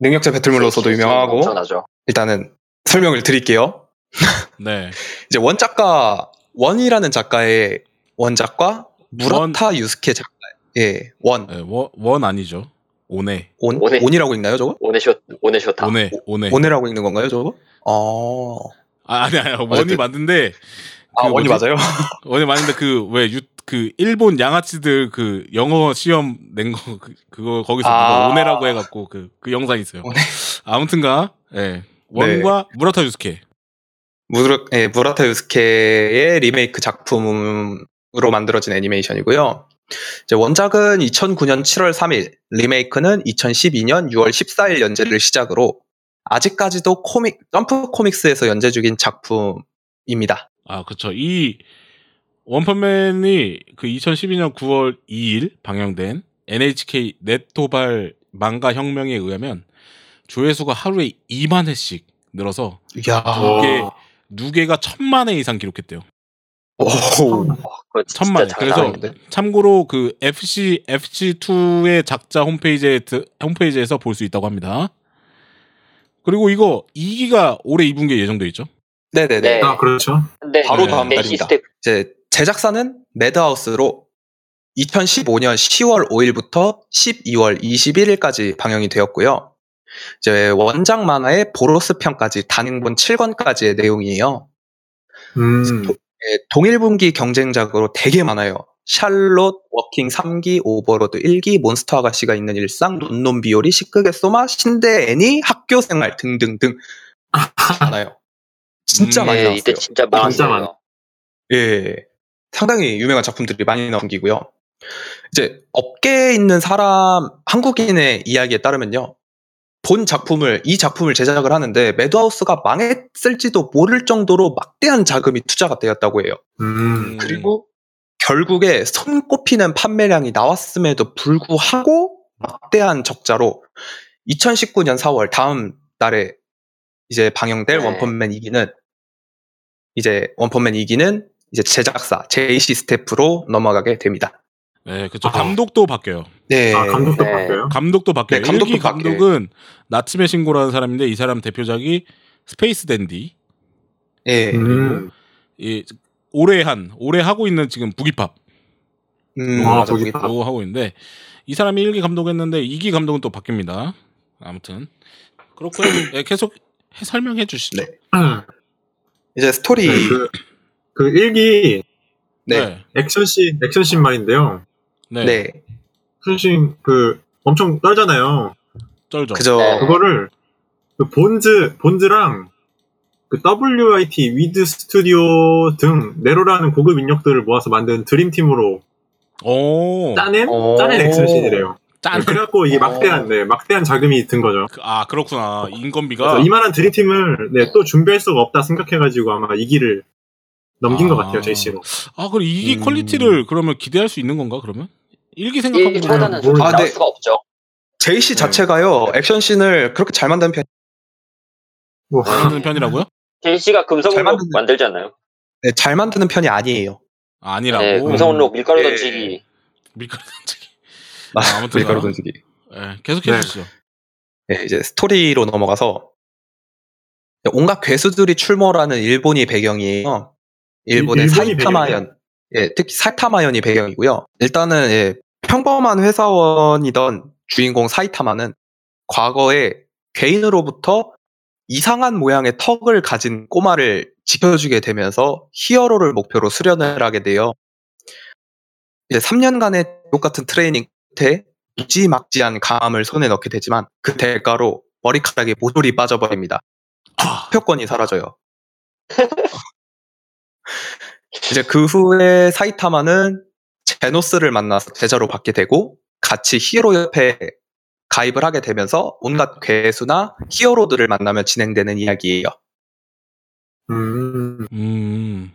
능력자 배틀물로서도 유명하고. 엄청나죠. 일단은 설명을 드릴게요. 네. 이제 원 작가 원이라는 작가의 원작과 무라타 유스케 작가, 예, 원, 네, 원, 원 아니죠. 오네. 온, 원에- 온이라고 읽나요, 저거? 오네쇼 오네쇼타. 오네. 오네. 온이라고 읽는 건가요, 저거? 어, 아, 아니, 아니, 원이 어쨌든. 맞는데. 아, 그 원이 뭐지? 맞아요. 원이 맞는데 그, 왜, 유, 그, 일본 양아치들 그, 영어 시험 낸 거, 그, 그거, 거기서 아. 오네라고 해갖고, 그, 그 영상이 있어요. 오네. 아무튼가, 예. 원과 무라타 유스케. 무르, 예, 무라타 유스케의 리메이크 작품으로 만들어진 애니메이션이고요. 이제 원작은 2009년 7월 3일, 리메이크는 2012년 6월 14일 연재를 시작으로 아직까지도 코믹 점프 코믹스에서 연재 중인 작품입니다. 아, 그쵸. 이 원펀맨이 그 2012년 9월 2일 방영된 NHK 넷도발 망가 혁명에 의하면 조회수가 하루에 2만 회씩 늘어서 이야. 어. 누계 누계가 천만 회 이상 기록했대요. 오. 천만 회. 그래서. 참고로 그 FC FC2의 작자 홈페이지에 드- 홈페이지에서 볼 수 있다고 합니다. 그리고 이거 2기가 올해 2분기에 예정돼 있죠. 네네네. 네. 아 그렇죠. 근데 바로 네. 다음 NC 달입니다. 스텝 이제 제작사는 매드하우스로 2015년 10월 5일부터 12월 21일까지 방영이 되었고요. 이제 원작 만화의 보로스 편까지 단행본 7권까지의 내용이에요. 음. 예, 동일분기 경쟁작으로 되게 많아요. 샬롯, 워킹 3기, 오버로드 1기, 몬스터 아가씨가 있는 일상, 논논 비오리, 식극의 소마, 신데 애니, 학교 생활 등등등 많아요. 진짜 음, 많이 네, 나왔어요. 이때 진짜 진짜 많았어요. 많아. 예. 상당히 유명한 작품들이 많이 나온 기고요. 이제 업계에 있는 사람, 한국인의 이야기에 따르면요. 본 작품을, 이 작품을 제작을 하는데 매드하우스가 망했을지도 모를 정도로 막대한 자금이 투자가 되었다고 해요. 음. 그리고 결국에 손꼽히는 판매량이 나왔음에도 불구하고 막대한 적자로 2019년 4월 다음 달에 이제 방영될 네. 원펀맨 2기는 이제 원펀맨 2기는 이제 제작사 JC 스태프로 넘어가게 됩니다. 네, 그쵸. 아. 감독도 바뀌어요. 네. 아 감독도 네. 바뀌어요. 감독도 바뀌어요. 네, 감독도 1기 바뀌어요. 감독은 나츠메 신고라는 사람인데 이 사람 대표작이 스페이스 댄디. 예. 음. 이 올해 한 올해 하고 있는 지금 부기팝 음, 아, 다- 로 하고 있는데 이 사람이 1기 감독했는데 2기 감독은 또 바뀝니다. 아무튼 그렇고요. 네, 계속 해- 설명해 주시죠. 네. 이제 스토리 네, 그, 그 1기 네. 네. 액션씬 액션씬만인데요. 네. 네. 액션씬 그 엄청 떨잖아요. 쩔죠. 그죠. 네. 그거를 그 본즈 본즈랑 그 WIT 위드 스튜디오 등 내로라는 고급 인력들을 모아서 만든 드림팀으로 오. 짜낸 오. 짜낸 액션씬이래요. 짠. 그래갖고 이게 어. 막대한 네, 막대한 자금이 든 거죠. 그- 아 그렇구나. 인건비가 이만한 드림팀을 네, 또 준비할 수가 없다 생각해가지고 아마 이 길을 넘긴 아. 것 같아요 제이씨로. 아 그럼 2기 음. 퀄리티를 그러면 기대할 수 있는 건가 그러면? 1기 생각하고 보면 일기보다는 뭘- 나올 아, 네. 수가 없죠. JC 네. 자체가요. 액션씬을 그렇게 잘 만드는 편 뭐, 하는 편이라고요? 제이씨가 금성으로 잘 만드는- 만들지 않나요? 네, 잘 만드는 편이 아니에요. 아, 아니라고. 네, 금성으로 밀가루 예. 던지기. 밀가루 던지기. 아, 아, 아무튼 밀가루 아. 던지기. 네, 계속해 네. 주시죠. 네, 이제 스토리로 넘어가서 온갖 괴수들이 출몰하는 일본이 배경이에요. 일본의 사이타마현, 예, 특히 사이타마현이 배경이고요. 일단은 예, 평범한 회사원이던 주인공 사이타마는 과거에 개인으로부터 이상한 모양의 턱을 가진 꼬마를 지켜주게 되면서 히어로를 목표로 수련을 하게 돼요. 이제 3년간의 똑같은 트레이닝 끝에 무지막지한 강함을 손에 넣게 되지만 그 대가로 머리카락에 모조리 빠져버립니다. 아, 투표권이 사라져요. 이제 그 후에 사이타마는 제노스를 만나서 제자로 받게 되고 같이 히어로 협회에 가입을 하게 되면서 온갖 괴수나 히어로들을 만나며 진행되는 이야기예요. 음, 음.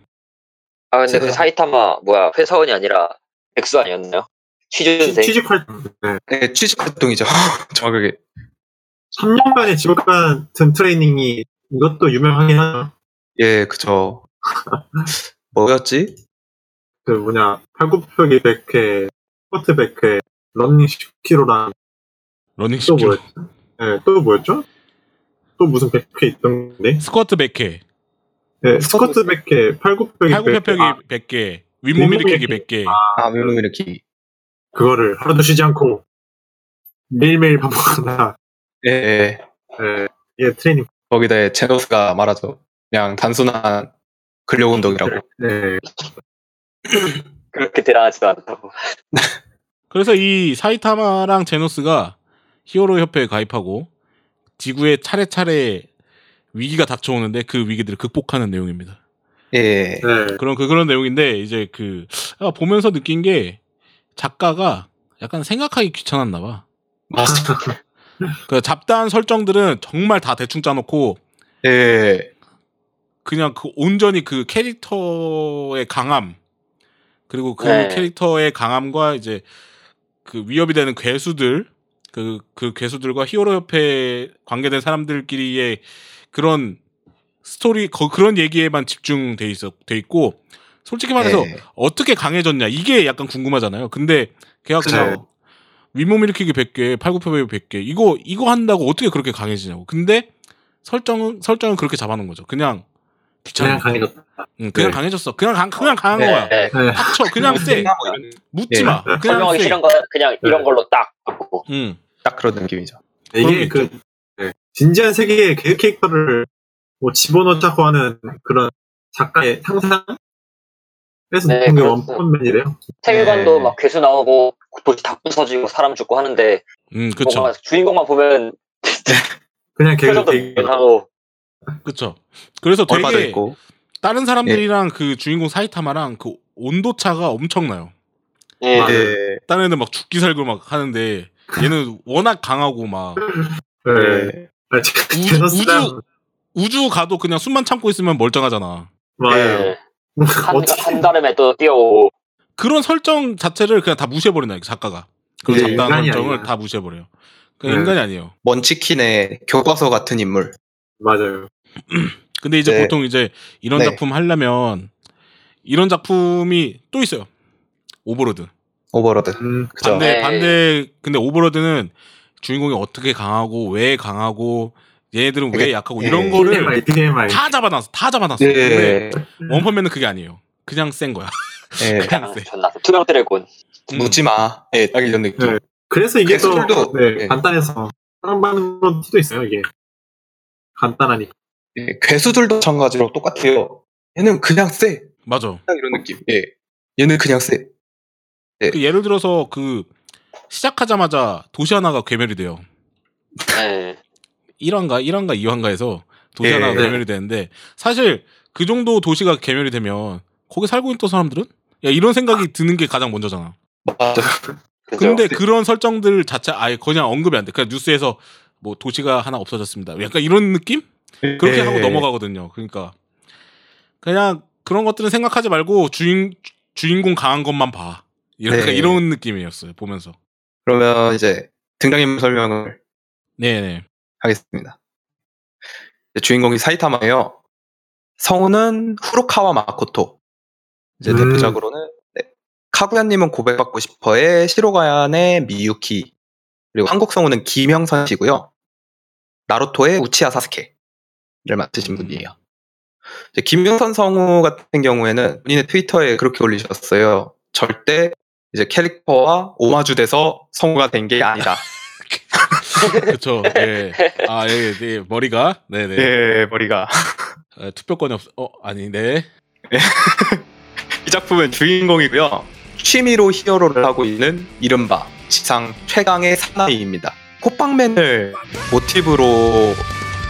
아 근데 그 제가- 사이타마 뭐야 회사원이 아니라 백수 아니었나요? 취준생. 취직 활동. 네. 네, 취직 활동이죠. 정확하게. 3년간의 직업 같은 트레이닝이 이것도 유명하긴 하죠. 예, 그죠. 뭐였지? 그 뭐냐 팔굽혀펴기 100회, 스쿼트 100회, 런닝 10kg랑 러닝 또 10kg. 뭐였죠? 네, 또 뭐였죠? 또 무슨 100회 있던데? 스쿼트 100개. 네, 스쿼트 100회, 팔굽혀펴기 100회. 팔굽혀펴기 아, 100개. 윗몸 윗몸 일으키기 일으키기. 100개. 아, 묘미 이렇게. 그거를 하루도 쉬지 않고 매일매일 반복한다. 예, 예. 네, 이게 트레이닝. 거기다 제노스가 말하죠. 그냥 단순한 근력 운동이라고. 네, 그렇게 대단하지도 않다고. 그래서 이 사이타마랑 제노스가 히어로 협회에 가입하고 지구에 차례차례 위기가 닥쳐오는데 그 위기들을 극복하는 내용입니다. 예. 네. 그런 그 그런 내용인데 이제 그 아, 보면서 느낀 게 작가가 약간 생각하기 귀찮았나 봐. 맞아. 그 잡다한 설정들은 정말 다 대충 짜놓고 예. 그냥 그 온전히 그 캐릭터의 강함 그리고 그 네. 캐릭터의 강함과 이제 그 위협이 되는 괴수들 그, 그 괴수들과 히어로 협회에 관계된 사람들끼리의 그런 스토리 거, 그런 얘기에만 집중돼 있어 돼 있고 솔직히 말해서 예. 어떻게 강해졌냐 이게 약간 궁금하잖아요. 근데 그냥 그쵸. 윗몸 일으키기 100개, 팔굽혀펴기 100개 이거 이거 한다고 어떻게 그렇게 강해지냐고. 근데 설정은 설정은 그렇게 잡아놓은 거죠. 그냥. 그냥 강해졌다. 응, 그냥 네. 강해졌어. 그냥 강 그냥 강한 네, 거야. 네. 네. 닥쳐. 그냥 세. 뭐 묻지 예. 마. 그냥 설명하기 세. 싫은 거는 그냥 이런 네. 걸로 딱 하고. 응. 딱 그런 느낌이죠. 이게 그 네. 진지한 세계의 그 캐릭터를 뭐 집어넣자고 하는 그런 작가의 상상에서 네, 느낀 게 그렇죠. 원펀맨이래요. 세계관도 네. 막 괴수 나오고 도시 다 부서지고 사람 죽고 하는데 음, 그쵸. 주인공만 보면 그냥 개그 개그. 하고 그쵸. 그래서 되게 있고. 다른 사람들이랑 그 주인공 사이타마랑 그 온도 차가 엄청나요. 예. 예. 다른 애들 막 죽기 살고 막 하는데 얘는 워낙 강하고 막 네. 예. 아, 제- 우주- 우주- 우주 가도 그냥 숨만 참고 있으면 멀쩡하잖아. 맞아요. 예. 한, 어떻게 한 달음에 또 뛰어오고 그런 설정 자체를 그냥 다 무시해버리나요, 작가가. 그 예, 잡다한 설정을 아니야. 다 무시해버려요. 그 네. 인간이 아니에요. munchkin의 교과서 같은 인물. 맞아요. 근데 이제 네. 보통 이제 이런 네. 작품 하려면 이런 작품이 또 있어요. 오버로드. 오버로드. 음, 그죠. 반대 네. 반대 근데 오버로드는 주인공이 어떻게 강하고 왜 강하고 얘네들은 왜 되게- 약하고 예. 이런 거를 TMI, TMI. 다 잡아놨어. 다 잡아놨어. 근데 예. 원펀맨은 그게 아니에요. 그냥 센 거야. 예. 그냥 그냥 세. 존나 투명 드래곤 음. 묻지 마. 예, 딱 이런 느낌. 네. 그래서 이게 또 네, 예. 간단해서 사랑받는 건 수도 있어요, 이게. 간단하니까. 예, 괴수들도 마찬가지로 똑같아요. 얘는 그냥 쎄. 맞아. 딱 이런 느낌. 예. 얘는 그냥 쎄. 그 예를 들어서 그 시작하자마자 도시 하나가 괴멸이 돼요. 예. 1화인가 1화인가 2화인가에서 도시 예. 하나가 네. 괴멸이 되는데 사실 그 정도 도시가 괴멸이 되면 거기 살고 있던 사람들은 야 이런 생각이 드는 게 가장 먼저잖아. 맞아. 근데 그런 설정들 자체 아예 그냥 언급이 안 돼. 그냥 뉴스에서 뭐 도시가 하나 없어졌습니다. 약간 이런 느낌? 그렇게 예. 하고 넘어가거든요. 그러니까 그냥 그런 것들은 생각하지 말고 주인 주인공 강한 것만 봐. 이런 네. 이런 느낌이었어요. 보면서. 그러면 이제 등장인물 설명을 네네. 하겠습니다. 주인공이 사이타마예요. 성우는 후루카와 마코토. 이제 음. 대표작으로는 네. 카구야님은 고백받고 싶어의 시로가얀의 미유키. 그리고 한국 성우는 김영선 씨고요. 나루토의 우치야 사스케를 맡으신 음. 분이에요. 이제 김영선 성우 같은 경우에는 본인의 트위터에 그렇게 올리셨어요. 절대 이제 캐릭터와 오마주 돼서 성우가 된 게 아니다. 그렇죠. 예. 아, 예, 예, 머리가 네 네. 예, 머리가. 아, 투표권이 없. 어, 아니, 네. 이 작품은 주인공이고요. 취미로 히어로를 하고 있는 이른바 지상 최강의 사나이입니다. 호빵맨을 모티브로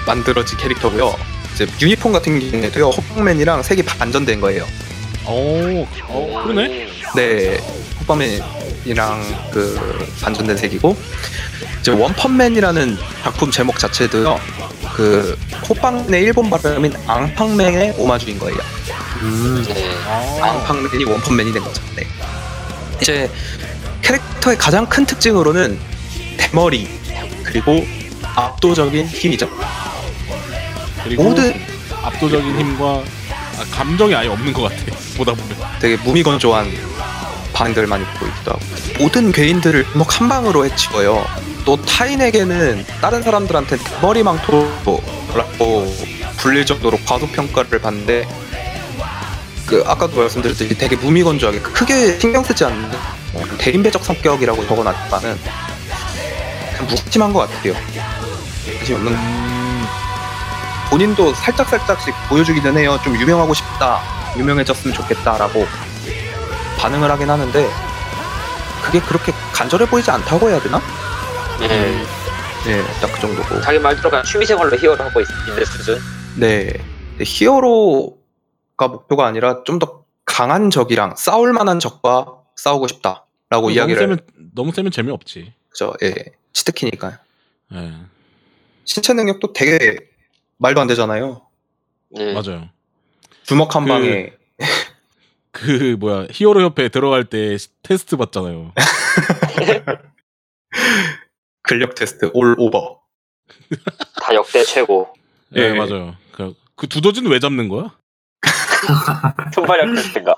만들어진 캐릭터고요. 이제 유니폼 같은 경우에도요. 호빵맨이랑 색이 반전된 거예요. 오, 어, 그러네. 네, 호빵맨이랑 그 반전된 색이고 이제 원펀맨이라는 작품 제목 자체도요. 그 호빵맨의 일본 발음인 앙팡맨의 오마주인 거예요. 음, 네. 아, 앙팡맨이 원펀맨이 된 거죠. 네. 이제 캐릭터의 가장 큰 특징으로는 대머리 그리고 압도적인 힘이죠. 그리고 모든 압도적인 힘과 아, 감정이 아예 없는 것 같아. 보다 보면. 되게 무미건조한 반응들을 많이 보이기도 하고 모든 괴인들을 목한 방으로 해치워요. 또 타인에게는 다른 사람들한테 대머리 망토라고 불릴 정도로 과소평가를 받는데 그 아까도 말씀드렸듯이 되게 무미건조하게 크게 신경 쓰지 않는 어, 대인배적 성격이라고 그냥 무심한 것 같아요. 관심 없는 음, 본인도 살짝살짝씩 보여주기는 해요. 좀 유명하고 싶다. 유명해졌으면 좋겠다라고 반응을 하긴 하는데 그게 그렇게 간절해 보이지 않다고 해야 되나? 예. 네, 딱 그 정도고. 자기 말대로 그냥 취미생활로 히어로 하고 있- 있는 수준. 네. 히어로가 목표가 아니라 좀 더 강한 적이랑 싸울 만한 적과 싸우고 싶다. 너무 이야기를 세면 너무 세면 재미없지. 그죠? 예. 치트키니까. 예. 신체 능력도 되게 말도 안 되잖아요. 네. 맞아요. 주먹 한 그- 방에 그 뭐야 히어로 협회 들어갈 때 시- 테스트 받잖아요. 근력 테스트 all over. 다 역대 최고. 예, 예. 맞아요. 그, 그 두더지는 왜 잡는 거야? 손발력 테스트인가?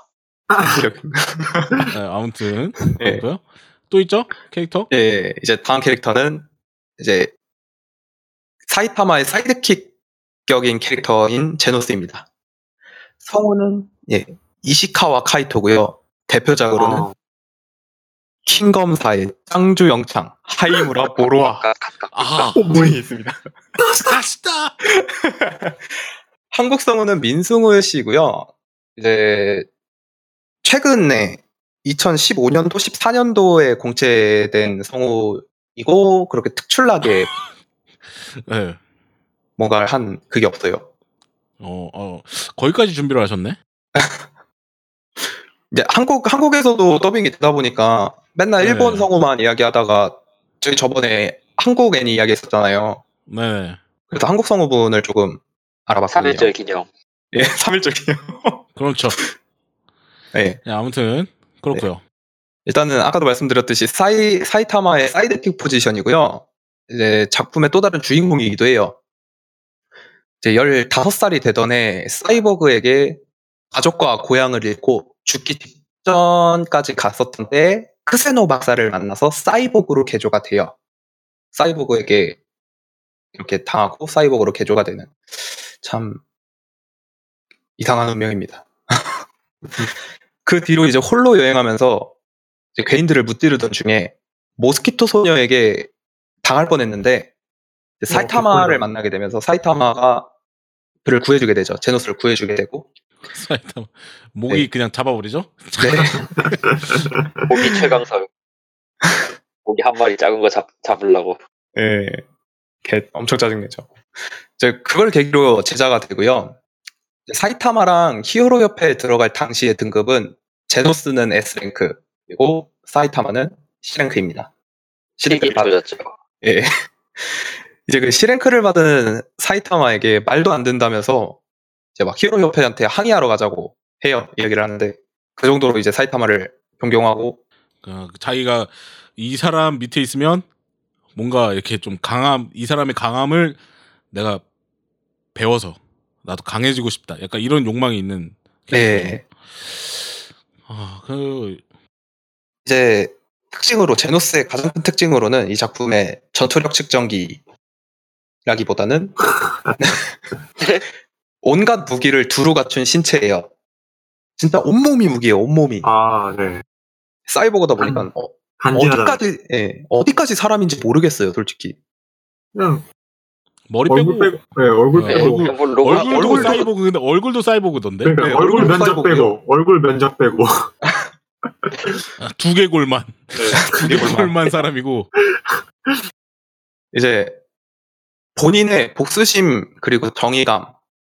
예, 아무튼 예. 그렇고요. 또 있죠 캐릭터? 예, 이제 다음 캐릭터는 이제 사이타마의 사이드킥 격인 캐릭터인 제노스입니다. 성우는 예, 이시카와 카이토고요. 대표작으로는 어, 킹검사의 짱주 영창, 하이무라 보로와 각각, 각각. 아 분이 있습니다. 다시다. 한국 성우는 민승우 씨고요. 이제 최근에 2015년도, 14년도에 공채된 성우이고 그렇게 특출나게 예. 뭔가를 한 그게 없어요. 어, 어, 거기까지 준비를 하셨네? 이제 한국 한국에서도 더빙이 되다 보니까 맨날 네. 일본 성우만 이야기하다가 저희 저번에 한국 애니 이야기했었잖아요. 네. 그래서 한국 성우분을 조금 알아봤거든요. 3일절 기념. 예, 3일적이요. 그렇죠. 예. 예, 아무튼 그렇고요. 일단은 아까도 말씀드렸듯이 사이 사이타마의 사이드킥 포지션이고요. 이제 작품의 또 다른 주인공이기도 해요. 이제 15살이 되던 해 사이버그에게 가족과 고향을 잃고 죽기 직전까지 갔었던 때 크세노 박사를 만나서 사이보그로 개조가 돼요. 사이보그에게 이렇게 당하고 사이보그로 개조가 되는 참 이상한 운명입니다. 그 뒤로 이제 홀로 여행하면서 이제 괴인들을 무찌르던 중에 모스키토 소녀에게 당할 뻔했는데 이제 사이타마를 개꿀이다. 만나게 되면서 사이타마가 그를 구해주게 되죠. 제노스를 구해주게 되고 사이타마 목이 네. 그냥 잡아버리죠? 네. 고기 최강설. 고기 한 마리 작은 거 잡, 잡으려고. 예. 개 엄청 짜증내죠. 이제 그걸 계기로 제자가 되고요. 사이타마랑 히어로 협회에 들어갈 당시의 등급은 제노스는 S랭크 그리고 사이타마는 C랭크입니다. C랭크를 시기를 받 조졌죠. 예. 이제 그 C랭크를 받은 사이타마에게 말도 안 된다면서 이제 막 히어로 협회한테 항의하러 가자고 해요. 얘기를 하는데 그 정도로 이제 사이타마를 존경하고 그 자기가 이 사람 밑에 있으면 뭔가 이렇게 좀 강함, 이 사람의 강함을 내가 배워서 나도 강해지고 싶다. 약간 이런 욕망이 있는. 캐릭터죠. 네. 아, 그, 이제 특징으로 제노스의 가장 큰 특징으로는 이 작품의 전투력 측정기라기보다는 온갖 무기를 두루 갖춘 신체예요. 진짜 온몸이 무기예요. 온몸이 아, 네. 사이버거다 보니까 어, 간지나다. 어디까지 예, 어디까지 사람인지 모르겠어요. 솔직히 그냥 머리 얼굴 빼고. 빼고, 네, 얼굴 네, 빼고. 로고, 얼굴도 얼굴도- 사이보그, 근데 얼굴도 사이보그던데? 그러니까 네, 얼굴 얼굴 면적 사이보그요. 빼고, 얼굴 면적 빼고. 아, 두 개골만. 네. 두 개골만 사람이고. 이제 본인의 복수심 그리고 정의감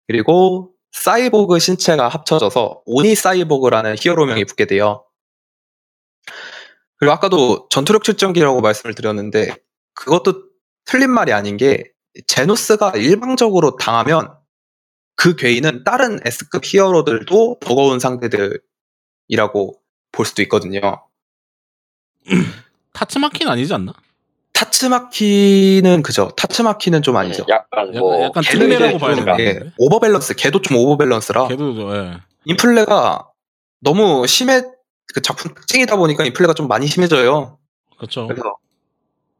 그리고 사이보그 신체가 합쳐져서 오니 사이보그라는 히어로명이 붙게 돼요. 그리고 아까도 전투력 측정기라고 말씀을 드렸는데 그것도 틀린 말이 아닌 게 제노스가 일방적으로 당하면 그 괴인은 다른 S급 히어로들도 버거운 상대들이라고 볼 수도 있거든요. 타츠마키는 아니지 않나? 타츠마키는 그죠. 타츠마키는 좀 아니죠. 약간 약간, 뭐 약간 이제 봐야 좀, 되나? 예, 오버밸런스, 걔도 좀 오버밸런스라 걔도, 저, 예. 인플레가 너무 심해 그 작품 특징이다 보니까 인플레가 좀 많이 심해져요. 그렇죠. 그래서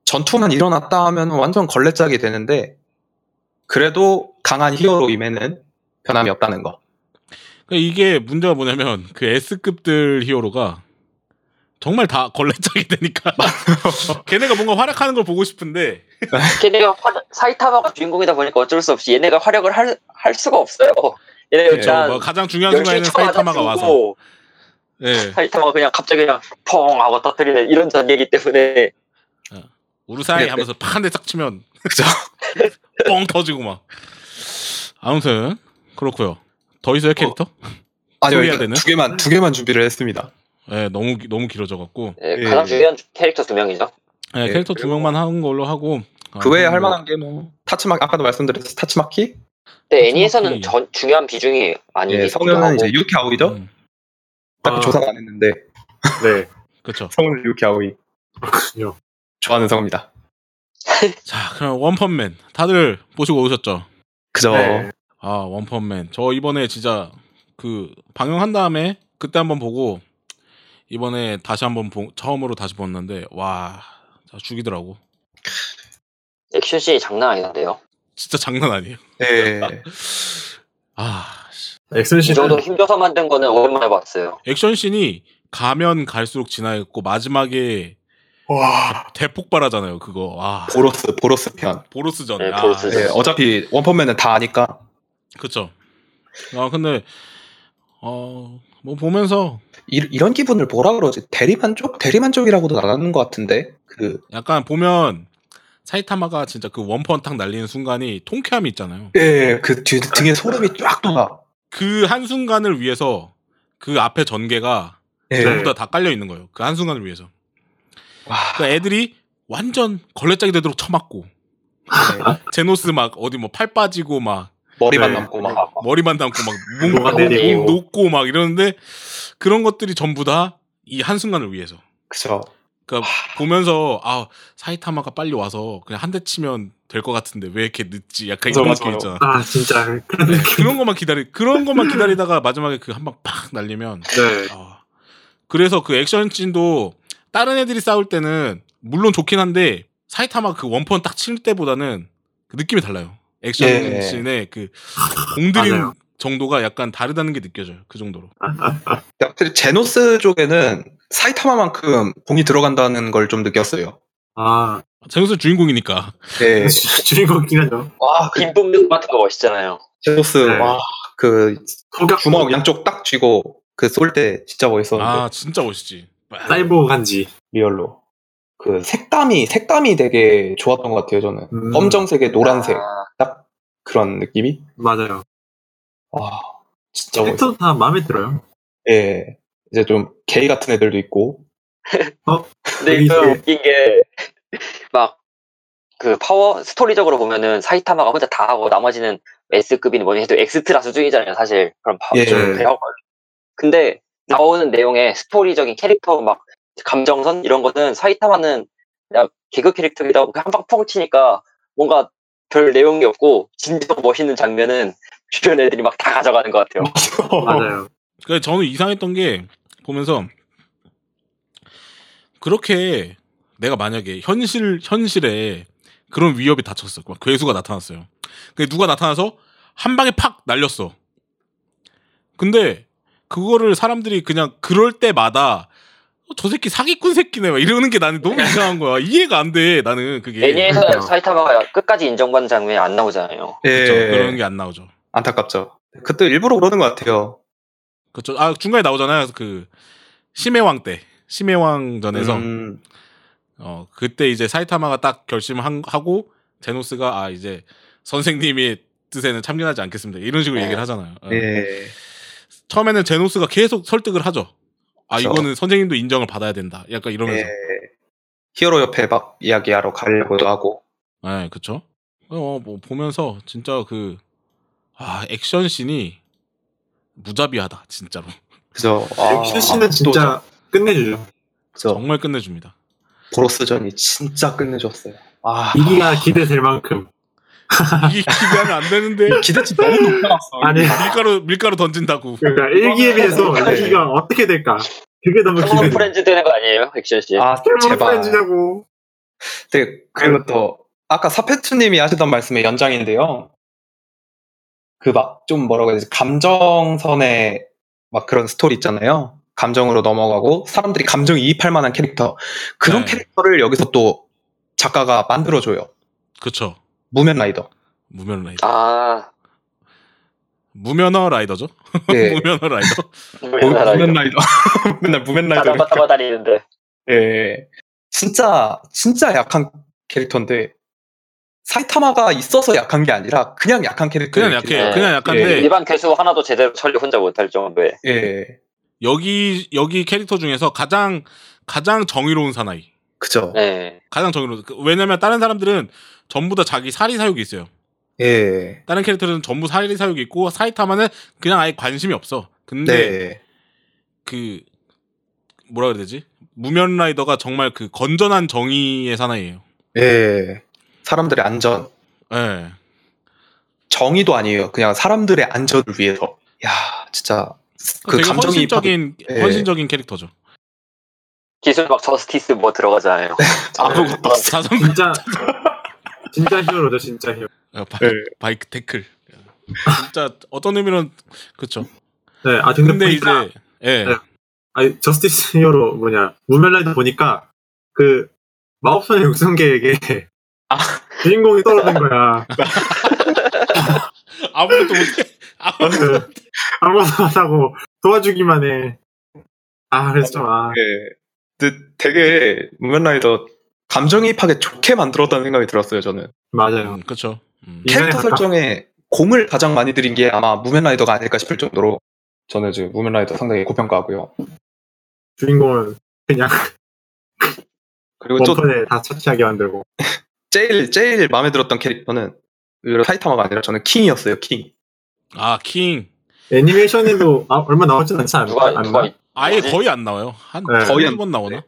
전투만 일어났다 하면 완전 걸레짝이 되는데 그래도 강한 히어로임에는 변함이 없다는 거. 그러니까 이게 문제가 뭐냐면 그 S급들 히어로가 정말 다 걸레짝이 되니까 걔네가 뭔가 활약하는 걸 보고 싶은데 걔네가 화- 사이타마가 주인공이다 보니까 어쩔 수 없이 얘네가 활약을 할, 할 수가 없어요. 얘네가 네, 일단 뭐 가장 중요한 순간에는 사이타마가 와서 예. 사이타마가 그냥 갑자기 그냥 펑 하고 터뜨리는 이런 전개이기 때문에 우르사이 네, 하면서 팍한대딱 치면 그죠? 뻥 터지고 막 아무튼 그렇고요 더 있어요 캐릭터? 아니요, 소리해야 일단 되는? 두 개만 두 개만 준비를 했습니다. 예, 너무 기- 너무 길어져 갖고 예, 예. 가장 중요한 캐릭터 두 명이죠. 예, 네, 캐릭터 두 명만 하는 걸로 하고 아, 그 외에 할 뭐- 만한 게 뭐 타츠마 아까도 말씀드렸듯이 타츠마키 근데 애니에서는 전, 중요한 비중이 예, 성우는 하고 이제 유키 아오이죠 음, 딱 아. 조사가 안 했는데 네. 그렇죠. 성우는 유키 아오이 그렇군요. 좋아하는 성우입니다 자, 그럼 원펀맨 다들 보시고 오셨죠? 그죠 네. 아, 원펀맨. 저 이번에 진짜 그 방영한 다음에 그때 한번 보고 이번에 다시 한번 보, 처음으로 다시 봤는데 와, 죽이더라고. 액션씬이 장난 아니던데요. 진짜 장난 아니에요. 네. 아, 씨. 엑슨 이 정도로 힘줘서 만든 거는 오랜만에 봤어요. 액션씬이 가면 갈수록 진화했고 마지막에 와. 대폭발하잖아요. 그거. 와, 보로스 보로스 편 보로스 전. 네, 아, 보로스 전. 네, 어차피 원펀맨은 다 아니까 그쵸. 아, 근데 어, 뭐 보면서 이, 이런 기분을 뭐라 그러지 대리만족 대리만족이라고도 나가는 것 같은데 그 약간 보면 사이타마가 진짜 그 원펀 딱 날리는 순간이 통쾌함이 있잖아요. 예, 그 뒤, 등에 소름이 쫙 돋아. 그 한 순간을 위해서 그 앞에 전개가 예. 전부 다 다 깔려 있는 거예요. 그 한 순간을 위해서. 와, 그 애들이 완전 걸레짝이 되도록 쳐맞고 네. 제노스 막 어디 뭐 팔 빠지고 막 머리만 네. 남고 막. 머리만 담고 막 몸, 뭐가 몸 내리고. 녹고 막 이러는데 그런 것들이 전부 다 이 한순간을 위해서. 그죠. 그러니까 보면서 아 사이타마가 빨리 와서 그냥 한 대 치면 될 것 같은데 왜 이렇게 늦지? 약간 이런. 느낌 있잖아. 아 진짜 그런 네. 그런 것만 기다리 그런 것만 기다리다가 마지막에 그 한 방 팍 날리면 네. 아, 그래서 그 액션 씬도 다른 애들이 싸울 때는 물론 좋긴 한데 사이타마 그 원펀 딱 칠 때보다는 그 느낌이 달라요. 액션 예. 씬의 그 공들인 맞아요. 정도가 약간 다르다는 게 느껴져요. 그 정도로. 확실히 제노스 쪽에는 사이타마만큼 공이 들어간다는 걸 좀 느꼈어요. 아 제노스 주인공이니까. 네. 주- 주인공이긴 하죠. 와, 그빔 뽑는 거 같은 거 멋있잖아요. 제노스, 네. 와, 그 주먹 양쪽 딱 쥐고 그 쏠 때 진짜 멋있었는데 아 진짜 멋있지. 사이버 간지. 리얼로. 그 색감이 색감이 되게 좋았던 것 같아요. 저는 음. 검정색에 노란색 아, 딱 그런 느낌이. 맞아요. 와, 진짜 멋있어. 캐릭터 다 마음에 들어요. 예. 이제 좀 게이 같은 애들도 있고. 근데 여기 이거 이제- 웃긴 게 막 그 파워 스토리적으로 보면은 사이타마가 혼자 다 하고 나머지는 S급이니 뭐니 해도 엑스트라 수준이잖아요 사실 그럼 파 예. 좀 배워 근데 나오는 내용에 스토리적인 캐릭터 막 감정선 이런 거는 사이타마는 그냥 개그 캐릭터이기도 하고 한방 펑 치니까 뭔가 별 내용이 없고 진짜 멋있는 장면은 주변 애들이 막 다 가져가는 것 같아요 맞아요. 그러니까 저는 이상했던 게 보면서 그렇게 내가 만약에 현실 현실에 그런 위협이 닥쳤어. 막 괴수가 나타났어요. 근데 누가 나타나서 한 방에 팍 날렸어. 근데 그거를 사람들이 그냥 그럴 때마다 어, 저 새끼 사기꾼 새끼네 막 이러는 게 나는 너무 이상한 거야. 이해가 안 돼. 나는 그게 애니에서는 그러니까요. 사이타마가 끝까지 인정받는 장면이 안 나오잖아요? 예. 그런 게 안 나오죠. 안타깝죠. 그때 일부러 그러는 것 같아요. 그쵸? 아 중간에 나오잖아요. 그 심해왕 때 심해왕 전에서 음, 어 그때 이제 사이타마가 딱 결심하고 제노스가 아 이제 선생님의 뜻에는 참견하지 않겠습니다 이런 식으로 네. 얘기를 하잖아요. 어. 예. 처음에는 제노스가 계속 설득을 하죠. 아 그쵸. 이거는 선생님도 인정을 받아야 된다. 약간 이러면서. 예. 히어로 옆에 막 이야기하러 가려고도 하고. 네, 그쵸. 어, 뭐 보면서 진짜 그 아 액션 씬이 무자비하다 진짜로 그죠. 아, 액션 씬은 진짜 끝내주죠. 그죠. 정말 끝내줍니다. 보로스전이 진짜 끝내줬어요. 아, 이기가 기대될 만큼. 이게 기대하면 안 되는데 기대치 너무 높아놨어. 아니 밀가루 밀가루 던진다고. 그러니까 일기에 비해서 이기가 어떻게 될까? 그게 너무 스몰 기대. 프렌즈 되는 거 아니에요 액션씬 아, 제발. 프렌즈냐고. 되게, 그리고 또, 아까 사페투님이 하시던 말씀의 연장인데요. 그 막, 좀 뭐라고 해야 되지, 감정선의 막 그런 스토리 있잖아요. 감정으로 넘어가고, 사람들이 감정이입할 만한 캐릭터. 그런 네. 캐릭터를 여기서 또 작가가 만들어줘요. 그쵸. 무면 라이더. 무면 라이더. 아 무면허 라이더죠? 예. 무면허 라이더. 우리나라 무면 라이더. 맨날 무면 라이더. 자전거 타고 다니는데 예. 진짜, 진짜 약한 캐릭터인데, 사이타마가 있어서 약한 게 아니라, 그냥 약한 캐릭터. 그냥 약해요. 네. 그냥 약한데 예. 일반 괴수 하나도 제대로 처리 혼자 못할 정도에 예. 여기 여기 캐릭터 중에서 가장 가장 정의로운 사나이. 그죠. 네. 가장 정의로운. 그- 왜냐면 다른 사람들은 전부 다 자기 사리 사욕이 있어요. 예. 다른 캐릭터는 전부 사리 사욕이 있고 사이타마는 그냥 아예 관심이 없어. 근데 네. 그 뭐라 그래야 되지? 무면 라이더가 정말 그 건전한 정의의 사나이예요. 예. 사람들의 안전. 예. 정의도 아니에요. 그냥 사람들의 안전을 위해서. 야, 진짜 그 되게 감정이 헌신적인 예. 헌신적인 캐릭터죠. 기술 막 Justice 뭐 들어가잖아요. 아무것도 없어. 자전 진짜 진짜 히어로죠 진짜 히어로. 어, 바, 네. 바이크 태클. 진짜 어떤 의미로는 그렇죠. 네, 아 근데, 근데 보니까, 이제 예. 네. 아니 Justice 히어로 뭐냐 무면라이더 보니까 그 마법소녀 육성계에게 아. 주인공이 떨어진 거야. 아무것도 못해. 아무것도 네. 아무것도 못하고 도와주기만 해. 아 그래서 좀 아. 예. 되게 무면라이더 감정이입하게 좋게 만들었다는 생각이 들었어요, 저는. 맞아요. 음, 그렇죠. 음. 캐릭터 설정에 공을 가장 많이 들인 게 아마 무면라이더가 아닐까 싶을 정도로 저는 지금 무면라이더 상당히 고평가하고요. 주인공은 그냥 그리고 또 다 처치하게 만들고. 제일 제일 마음에 들었던 캐릭터는 의외로 사이타마가 아니라 저는 킹이었어요, 킹. 아 킹. 애니메이션에도 아, 얼마 나오진 않지 않나? 누가? 누가 아예 뭐지? 거의 안 나와요. 한 네. 거의 안- 한번 나오나?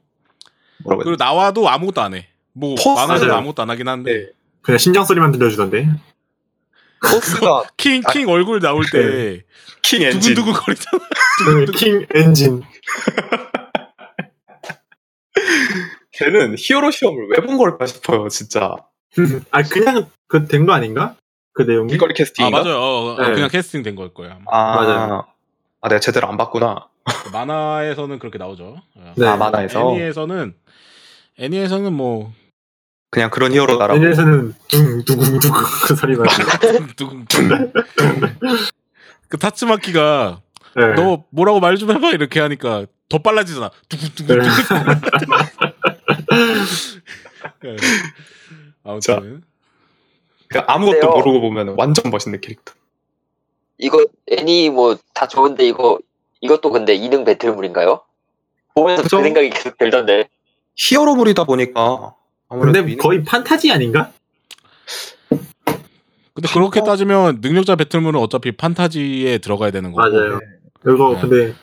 뭐라고 해야 그리고 나와도 아무것도 안 해. 뭐 포스- 만화에서. 아무것도 안 하긴 한데 네. 그냥 심장 소리만 들려주던데. 포스가 킹킹 얼굴 나올 때 킹 엔진. 두근두근 거리잖아. 그킹 엔진. 걔는 히어로 시험을 왜 본 걸까 싶어요, 진짜. 아 그냥 그 된 거 아닌가? 그 내용이? 길거리 아 캐스팅인가? 맞아요. 어, 어, 네. 그냥 캐스팅 된 걸 거예요. 아마. 아, 맞아요. 아, 내가 제대로 안 봤구나. 만화에서는 그렇게 나오죠. 예. 네. 아, 만화에서. 애니에서는 애니에서는 뭐 그냥 그런 히어로다라고. 애니에서는 둥두궁두궁 그 소리만. 두근 그 타츠마키가 네. 너 뭐라고 말 좀 해봐 이렇게 하니까 더 빨라지잖아. 두근두근. 네. 예. 아무튼 그러니까 아무것도. 모르고 보면 완전 멋있는 캐릭터. 이거 애니 뭐 다 좋은데 이거 이것도 근데 2등 배틀물인가요? 보면서? 그 생각이 계속 들던데. 히어로물이다 보니까 아무래도 근데 이- 거의 판타지 아닌가? 근데 그렇게 따지면 능력자 배틀물은 어차피 판타지에 들어가야 되는 거고. 맞아요. 이거 네. 근데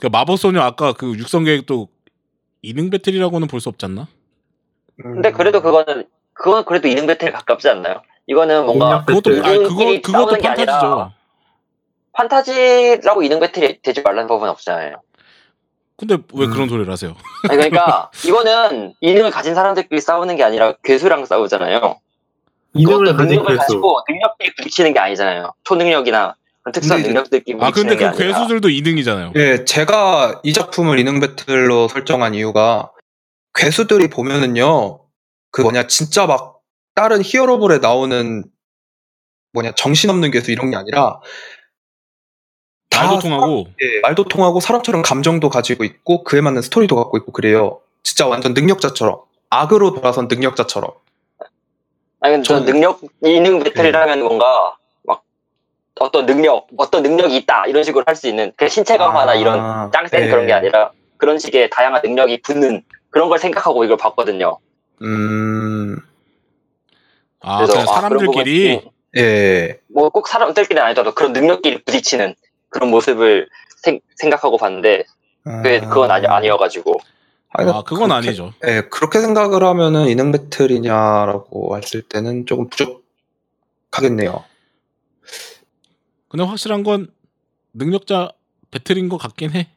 그 마법소녀 아까 그 육성 계획도 이능 배틀이라고는 볼 수 없지 않나? 음, 근데 그래도 그거는 그건 그래도 2등 배틀에 가깝지 않나요? 이거는 뭔가 그것도 배틀. 아니 그거 그것도 판타지죠. 판타지라고 2등 배틀이 되지 말라는 법은 없잖아요. 근데 왜 음. 그런 소리를 하세요? 아니, 그러니까 이거는 2등을 가진 사람들끼리 싸우는 게 아니라 괴수랑 싸우잖아요. 그것도 가진 능력을 괴수. 가지고 능력끼리 부딪히는 게 아니잖아요. 초능력이나 특수한 능력들끼리 아 근데 그 아니라 괴수들도 이능이잖아요. 예, 제가 이 작품을 이능 배틀로 설정한 이유가 괴수들이 보면은요, 그 뭐냐, 진짜 막 다른 히어로물에 나오는 뭐냐, 정신없는 괴수 이런 게 아니라 다 말도 통하고 예, 말도 통하고 사람처럼 감정도 가지고 있고 그에 맞는 스토리도 갖고 있고 그래요. 진짜 완전 능력자처럼. 악으로 돌아선 능력자처럼. 아니 근데 저 저는- 능력 2등 배틀이라면 뭔가 막 어떤 능력 어떤 능력이 있다 이런 식으로 할 수 있는 그 신체 강화나 아, 이런 짱센 예. 그런 게 아니라 그런 식의 다양한 능력이 붙는 그런 걸 생각하고 이걸 봤거든요. 음, 아 그냥 사람들끼리 예. 뭐 꼭 사람들끼리 아니더라도 그런 능력끼리 부딪히는 그런 모습을 생, 생각하고 봤는데 왜 그건 아니, 아니어가지고 아 그건 그렇게- 아니죠. 예, 그렇게 생각을 하면은 이능 배틀이냐라고 했을 때는 조금 부족하겠네요. 근데 확실한 건 능력자 배틀인 것 같긴 해.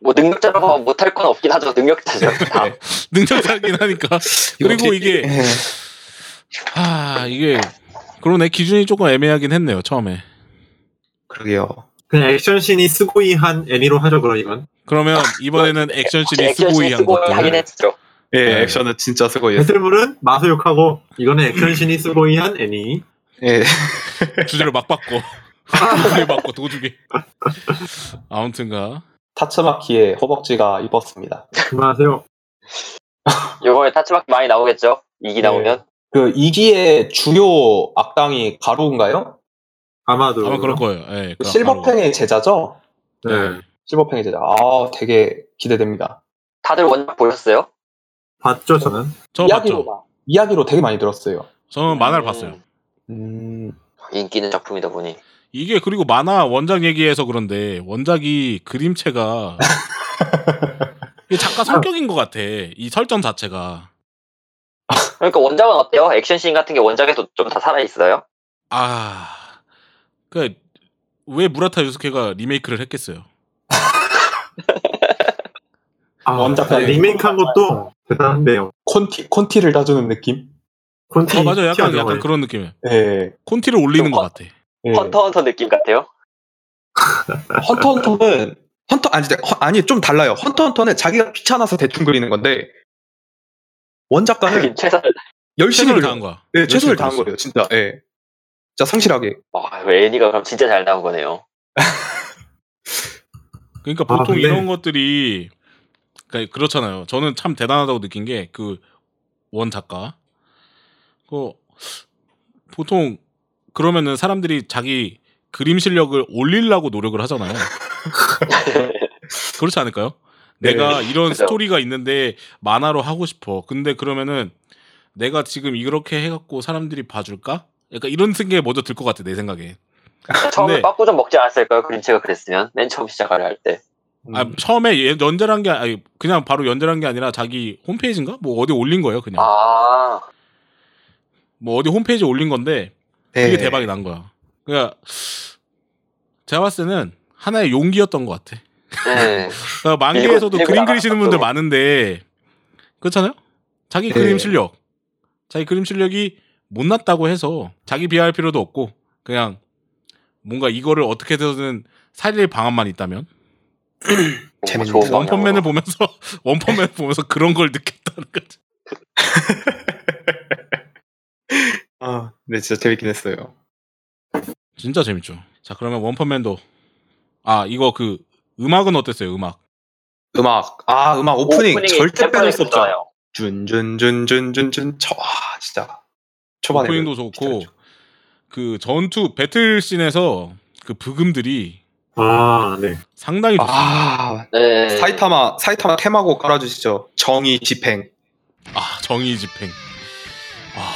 뭐 능력자라고 못할 건 없긴 하죠. 능력자죠. 다. 네. 능력자긴 하니까. 그리고 이게 예. 아 이게 그러네 기준이 조금 애매하긴 했네요 처음에. 그러게요. 그냥 액션씬이 스고이한 애니로 하죠 그럼 이건. 그러면 이번에는 액션씬이 액션씬이 스고이 한 스고이 하긴 것들. 했죠. 예, 네. 액션은 진짜 쓰고 있어요. 배틀물은 마소욕하고 이거는 액션씬이 스고이한 애니. 예. 주제를 막 바꿔. 도주기 바꿔 도주기. 아무튼가 타츠마키의 허벅지가 입었습니다. 그만하세요. 이번에 타츠마키 많이 나오겠죠. 이기 네. 나오면. 그 2기의 주요 악당이 가루인가요? 아마도. 아마 그럴 거예요. 예. 그그 실버팽의 제자죠? 네. 실버팽의 제자. 아, 되게 기대됩니다. 다들 원작 보셨어요? 봤죠 저는. 저 이야기로, 봤죠. 이야기로 되게 많이 들었어요. 저는 만화를 음, 봤어요. 음, 인기 있는 작품이다 보니. 이게 그리고 만화 원작 얘기해서 그런데 원작이 그림체가 이게 작가 성격인 것 같아. 이 설정 자체가. 그러니까 원작은 어때요? 액션씬 같은 게 원작에도 좀다 살아 있어요? 아, 그러니까 왜 무라타 유스케가 리메이크를 했겠어요? 아, 원작판에 리메이크한 것도 대단한데요. 콘티, 콘티를 따주는 느낌? 콘티 어, 맞아. 약간. 약간 그런 느낌이에요. 예. 콘티를 올리는 것 같아. 예. 헌터 헌터 느낌 같아요? 헌터 헌터는 헌터 아니 허- 아니 좀 달라요. 헌터 헌터는 자기가 귀찮아서 대충 그리는 건데 원작가는 최선을. 열심히. 다한 거야. 예, 최선을 다한. 거예요, 진짜. 예. 진짜 성실하게. 와, 애니가 그럼 진짜 잘 나온 거네요. 그러니까 아, 보통 근데- 이런 것들이 그러니까 그렇잖아요. 저는 참 대단하다고 느낀 게 그 원 작가. 그 보통 그러면은 사람들이 자기 그림 실력을 올리려고 노력을 하잖아요. 그렇지 않을까요? 네. 내가 이런 그죠. 스토리가 있는데 만화로 하고 싶어. 근데 그러면은 내가 지금 이렇게 해갖고 사람들이 봐줄까? 약간 이런 생각이 먼저 들 것 같아 내 생각에. 처음에 빠꾸 좀 먹지 않았을까요? 그림체가 그랬으면. 맨 처음 시작을 할 때. 아, 음. 처음에 예- 연재한 게 아니 그냥 바로 연재한 게 아니라 자기 홈페이지인가 뭐 어디 올린 거예요 그냥 아, 뭐 어디 홈페이지에 올린 건데 네. 그게 대박이 난 거야. 그러니까 제가 봤을 때는 하나의 용기였던 것 같아. 네. 그러니까 만개에서도 그림 그리시는. 분들 많은데 그렇잖아요. 자기 네. 그림 실력, 자기 그림 실력이 못났다고 해서 자기 비하할 필요도 없고 그냥 뭔가 이거를 어떻게든 살릴 방안만 있다면 재밌는. 원펀맨을 보면서 원펀맨을 보면서 그런 걸 느꼈다는 거지. 아, 네, 진짜 재밌긴 했어요. 진짜 재밌죠. 자 그러면 원펀맨도 아 이거 그 음악은 어땠어요? 음악 음악, 아, 음악 오프닝, 절대 빼놓을 수 없죠. 준준준준준준, 저, 와, 진짜. 초반에. 오프닝도 그 좋고 기타죠. 그 전투 배틀 씬에서 그 부금들이 아, 네. 상당히 좋습니다. 아, 네. 사이타마, 사이타마 테마곡 깔아 주시죠. 정의 집행. 아 정의 집행. 아,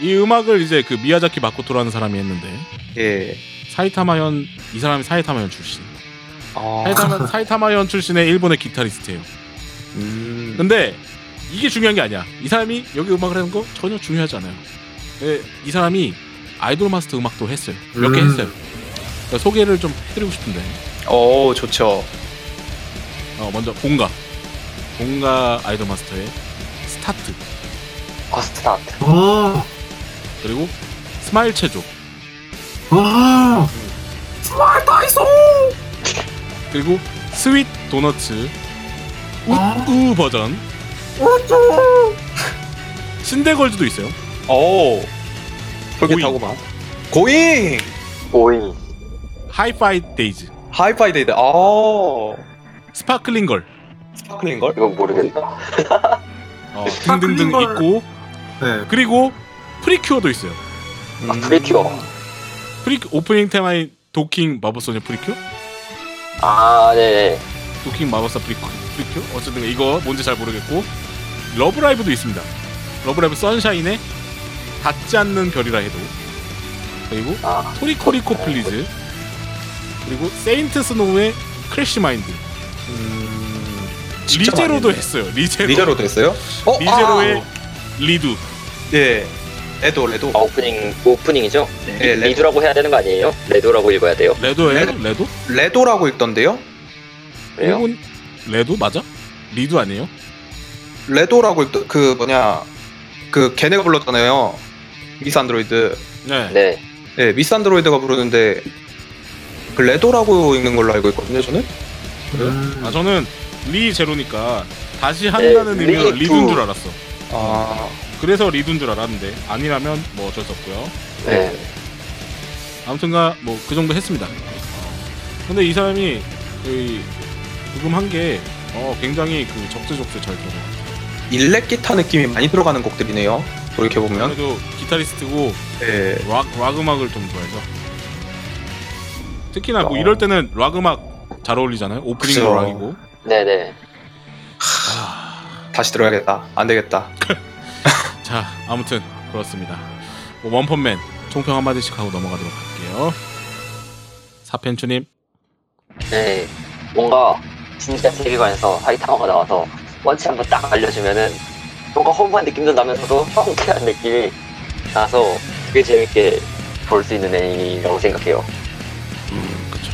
이 음악을 이제 그 미야자키 마코토라는 사람이 했는데 예. 사이타마현 이 사람이 사이타마현 출신. 아, 사이타마 사이타마현 출신의 일본의 기타리스트예요. 음, 근데 이게 중요한 게 아니야. 이 사람이 여기 음악을 하는 거 전혀 중요하지 않아요. 예, 이 사람이 아이돌 마스터 음악도 했어요. 몇 개 음. 했어요. 그러니까 소개를 좀 해드리고 싶은데. 오, 좋죠. 어, 먼저 본가. 본가 아이돌 마스터의 스타트. 버스트아트. 아, 그리고 스마일 체조. 아, 그리고 스윗 도너츠. 아. 우우 버전. 신데걸즈도 있어요. 오, 고잉. 솔깃하고만. 고잉! 오이. Hi-Fi Days. Hi-Fi Days. 아, Sparkling Girl. Sparkling Girl? 이거 모르겠다. 어, 등등등 Sparkling Girl. 있고 네. 그리고 프리큐어도 있어요. 아, 프리큐어. 프리 오프닝 테마인 도킹 마법소녀 프리큐어? 아, 네. 도킹 마법사 프리큐, 프리큐어? 어쨌든 이거 뭔지 잘 모르겠고 러브라이브도 있습니다. 러브라이브 선샤인에 닿지 않는 별이라 해도 그리고 아, 토리코리코 Please 그리고 세인트 스노우의 Crash Mind 음, 진짜 리제로도 많이 했어요. 리제로 리제로도 했어요? 어, 리제로의 아, Redo 예. 레도, 레도. 아, 오프닝, 오프닝이죠? 예, 레, Redo라고 해야 되는 거 아니에요? 레도라고 읽어야 돼요. 레도예요? 레도? 레도? 레도라고 읽던데요? 왜요? 일본 레도 맞아? Redo 아니에요? 레도라고 읽던, 그, 뭐냐. 그, 걔네가 불렀잖아요. 미스 안드로이드. 네. 네. 예, 미스 안드로이드가 부르는데, 그 레도라고 읽는 걸로 알고 있거든요, 저는? 음, 아 저는 리 제로니까 다시 한다는 네, 의미로 Redo. 줄 알았어. 아, 그래서 Redo인 줄 알았는데 아니라면 뭐 어쩔 수 없고요. 네. 아무튼가 뭐 그 정도 했습니다. 근데 이 사람이 이 부금한 게 어, 굉장히 그 적재적소에 잘 들어. 일렉 기타 느낌이 많이 들어가는 곡들이네요. 돌이켜 보면. 그래도 기타리스트고 예. 락, 락 음악을 좀 좋아해서 특히나 뭐 어. 이럴 때는 락 음악 잘 어울리잖아요. 오프닝 그쵸. 노락이고. 네네. 아, 다시 들어야겠다. 안 되겠다. 자, 아무튼 그렇습니다. 뭐 원펀맨 총평 한 마디씩 하고 넘어가도록 할게요. 사펜추님. 네. 뭔가 진짜 세계관에서 하이타워가 나와서 원치 한번 딱 알려주면은 뭔가 허무한 느낌도 나면서도 황쾌한 느낌이 나서 되게 재밌게 볼 수 있는 애니라고 생각해요. 음, 그쵸.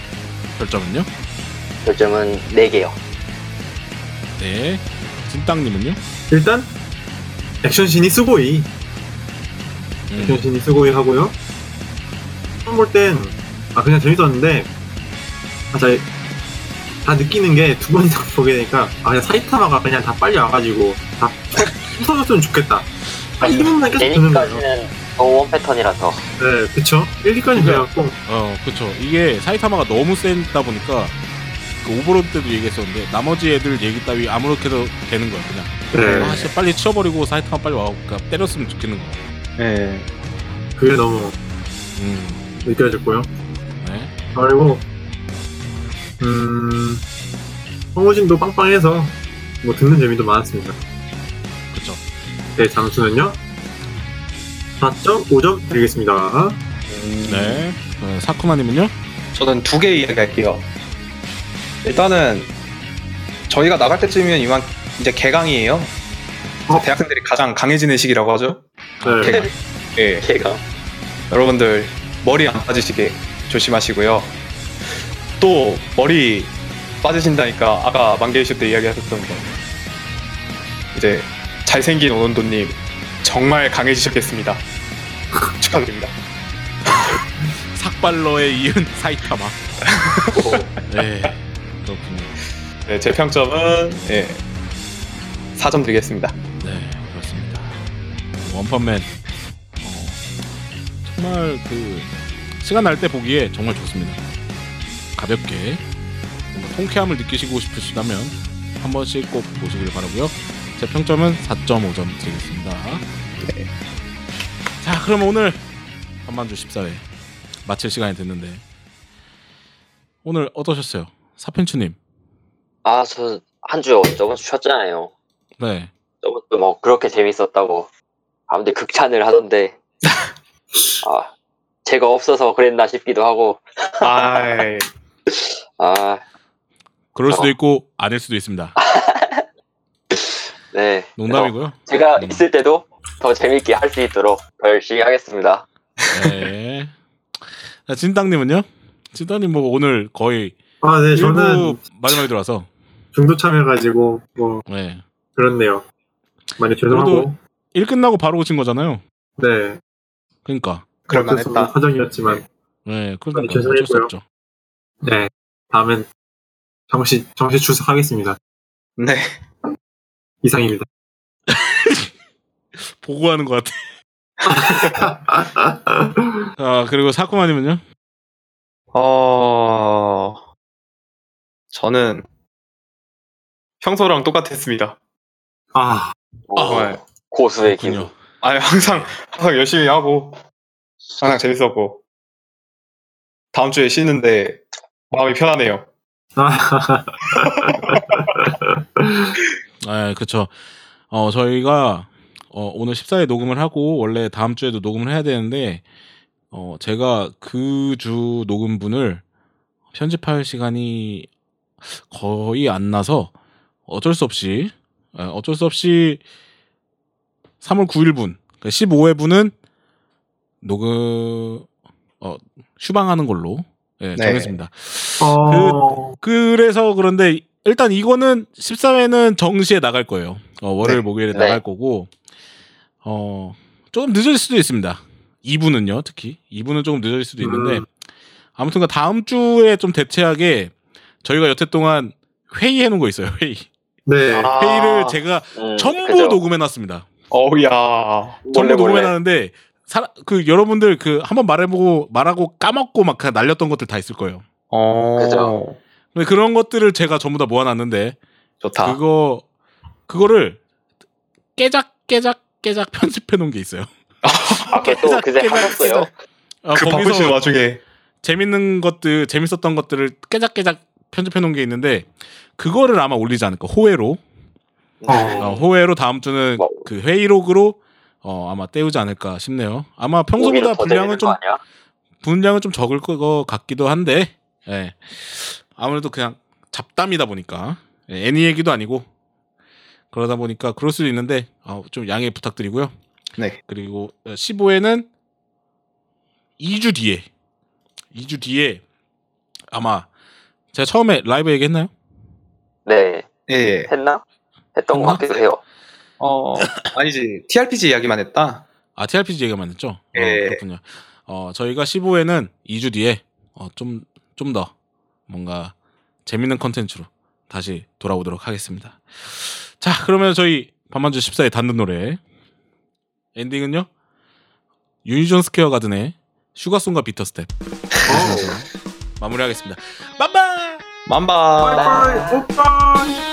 별점은요? 별점은 4개요. 네. 진땅님은요? 일단 액션신이 쓰고이 음, 액션신이 すごい 하고요. 처음 볼 땐 아 그냥 재밌었는데 아, 자, 다 느끼는 게 두 번 이상 보게 되니까 아 그냥 사이타마가 그냥 다 빨리 와가지고 다 부서졌으면 좋겠다. 아, 기분만 계속 드는 거예요. 애니까지는 one pattern이라서 네, 그쵸. 1기까지 그래갖고 어, 그쵸. 이게 사이타마가 너무 세다 보니까 그 오버로드 때도 얘기했었는데 나머지 애들 얘기 따위 아무렇게도 되는 거야 그냥. 네, 아, 진짜 빨리 치워버리고 사이타마 빨리 와고 그러니까 때렸으면 좋겠는 거야. 네. 그게 너무 음, 느껴졌고요. 네. 그리고 음 성우진도 빵빵해서 뭐 듣는 재미도 많았습니다. 그쵸. 네, 잠수는요 4.5점 드리겠습니다. 음, 네. 어, 사쿠마님은요? 저는 두 개 이야기할게요. 일단은 저희가 나갈 때쯤이면 이만 이제 개강이에요. 어? 대학생들이 가장 강해지는 시기라고 하죠. 네. 개강. 예. 걔가 여러분들 머리 안 빠지시게 조심하시고요. 또 머리 빠지신다니까 아까 만개이쇼 때 이야기하셨던 거 이제 잘생긴 오논도님 정말 강해지셨겠습니다. 축하드립니다. 삭발러에 이은 사이타마. 네. 그렇군요. 네, 제 평점은 예, 4점 드리겠습니다. 네, 그렇습니다. 원펀맨. 어, 정말 그 시간 날 때 보기에 정말 좋습니다. 가볍게 뭔가 통쾌함을 느끼시고 싶으시다면 한 번씩 꼭 보시길 바라고요. 제 평점은 4.5점 드리겠습니다. 네. 자, 그럼 오늘 한만주 14회 마칠 시간이 됐는데 오늘 어떠셨어요? 사펜추님. 아 저 한주 저번 주 쉬었잖아요. 네. 저번 주 뭐 그렇게 재밌었다고 사람들 극찬을 하던데 아 제가 없어서 그랬나 싶기도 하고 아이, 아 그럴 수도 어. 있고 아닐 수도 있습니다. 네. 농담이고요. 제가 음. 있을 때도 더 재밌게 할 수 있도록 더 열심히 하겠습니다. 네. 자, 진땅님은요? 진땅님 뭐 오늘 거의 아, 네, 저는 마지막에 들어와서 중도 참여해가지고 뭐 네. 그렇네요. 많이 죄송하고 일 끝나고 바로 오신 거잖아요. 네, 그러니까. 그럴 어쩔 수 없는 만했다. 사정이었지만 네, 그러니까 죄송했고요. 네, 다음엔 정시 정시 출석하겠습니다. 네. 이상입니다. 보고하는 것 같아. 아 그리고 사쿠마님은요? 어, 저는 평소랑 똑같았습니다. 아, 오, 정말. 고수의 기분. 아니 항상 항상 열심히 하고 항상 재밌었고 다음 주에 쉬는데 마음이 편하네요. 아, 네, 그쵸. 어, 저희가, 어, 오늘 14일 녹음을 하고, 원래 다음 주에도 녹음을 해야 되는데, 어, 제가 그 주 녹음분을 편집할 시간이 거의 안 나서, 어쩔 수 없이, 예, 어쩔 수 없이 3월 9일분, 15회분은 녹음, 어, 휴방하는 걸로, 예, 네. 정했습니다. 어, 그 래서 그런데 일단 이거는 14회는 정시에 나갈 거예요. 어, 월요일 네. 목요일에 네. 나갈 거고 어 조금 늦을 수도 있습니다. 2부는요, 특히 2부는 조금 늦을 수도 있는데 음. 아무튼간 다음 주에 좀 대체하게 저희가 여태 동안 회의해 놓은 거 있어요. 회의. 네, 아. 회의를 제가 음, 전부 그죠. 녹음해 놨습니다. 어우야. 전부 몰래 녹음해 몰래. 놨는데 사, 그 여러분들 그 한번 말해보고 말하고 까먹고 막 날렸던 것들 다 있을 거예요. 어. 그죠. 근데 그런 것들을 제가 전부 다 모아놨는데 좋다. 그거 그거를 깨작 깨작 깨작 편집해 놓은 게 있어요. 아, 그또 그새 깨작, 하셨어요. 아, 그 바쁘신 거기서 와중에 재밌는 것들 재밌었던 것들을 깨작 깨작 편집해 놓은 게 있는데 그거를 아마 올리지 않을까 호외로 어, 호외로 다음 주는 뭐. 그 회의록으로 어, 아마 때우지 않을까 싶네요. 아마 평소보다 분량은 좀? 분량은 좀 적을 것 같기도 한데 예. 아무래도 그냥 잡담이다 보니까 예, 애니 얘기도 아니고 그러다 보니까 그럴 수도 있는데 어, 좀 양해 부탁드리고요. 네. 그리고 15회는 2주 뒤에 2주 뒤에 아마 제가 처음에 라이브 얘기했나요? 네. 예. 했나? 했던 것 했나? 같기도 해요. 어, 아니지. TRPG 이야기만 했다. 아 TRPG 얘기만 했죠? 어, 예. 그렇군요. 어, 저희가 15회는 2주 뒤에 어, 좀 좀 더 뭔가 재밌는 컨텐츠로 다시 돌아오도록 하겠습니다. 자, 그러면 저희 반만주 14회 단독 노래 엔딩은요? 유니존 스퀘어 가든의 슈가송과 비터 스텝 마무리하겠습니다. 맘바. 빠이빠이 오빠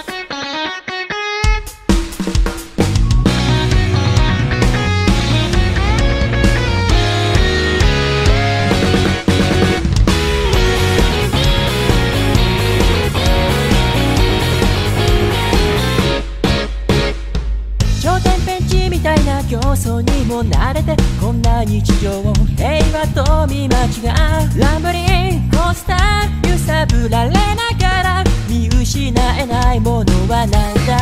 競争にも慣れてこんな日常を平和と見間違う。ランブリンコスター揺さぶられながら見失えないものはなんだ？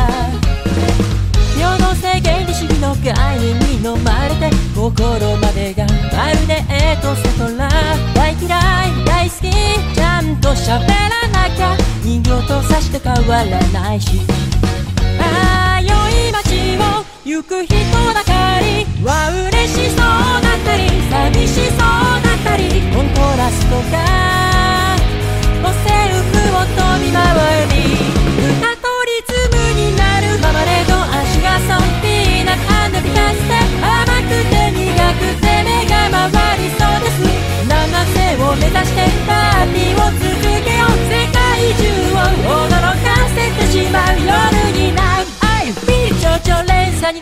世の制限で主義の概念に飲まれて心までがまるでエトセトラ。大嫌い大好きちゃんと喋らなきゃ。人形とさして変わらないし。ああ良い街を行く人ばかり。は嬉しそうだったり寂しそうだったり。コントラストがお制服を飛び回り。歌とリズムになる。ママレード足がソンピーナッツビタスで甘く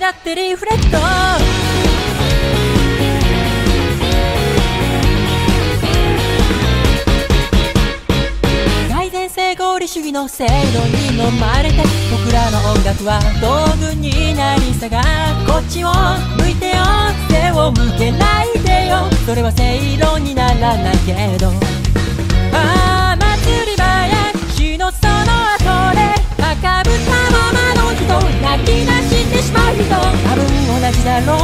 になってリフレクト。改善性合理主義の制度に飲まれて僕らの音楽は道具になりさがこっちを向いてよ。背を向けないでよ。それは正論にならないけど。ああしまう人多分同じだろ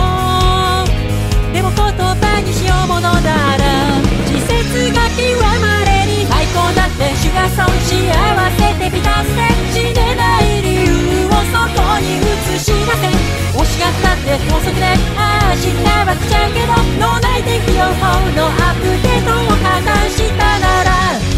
うでも言葉にしようものなら季節が極まれに最高だって主が損幸せてビタスで死ねない理由をそこに映し出せ惜しがったって高速で走ったわけじゃけど脳内天気予報のアップデートを話したなら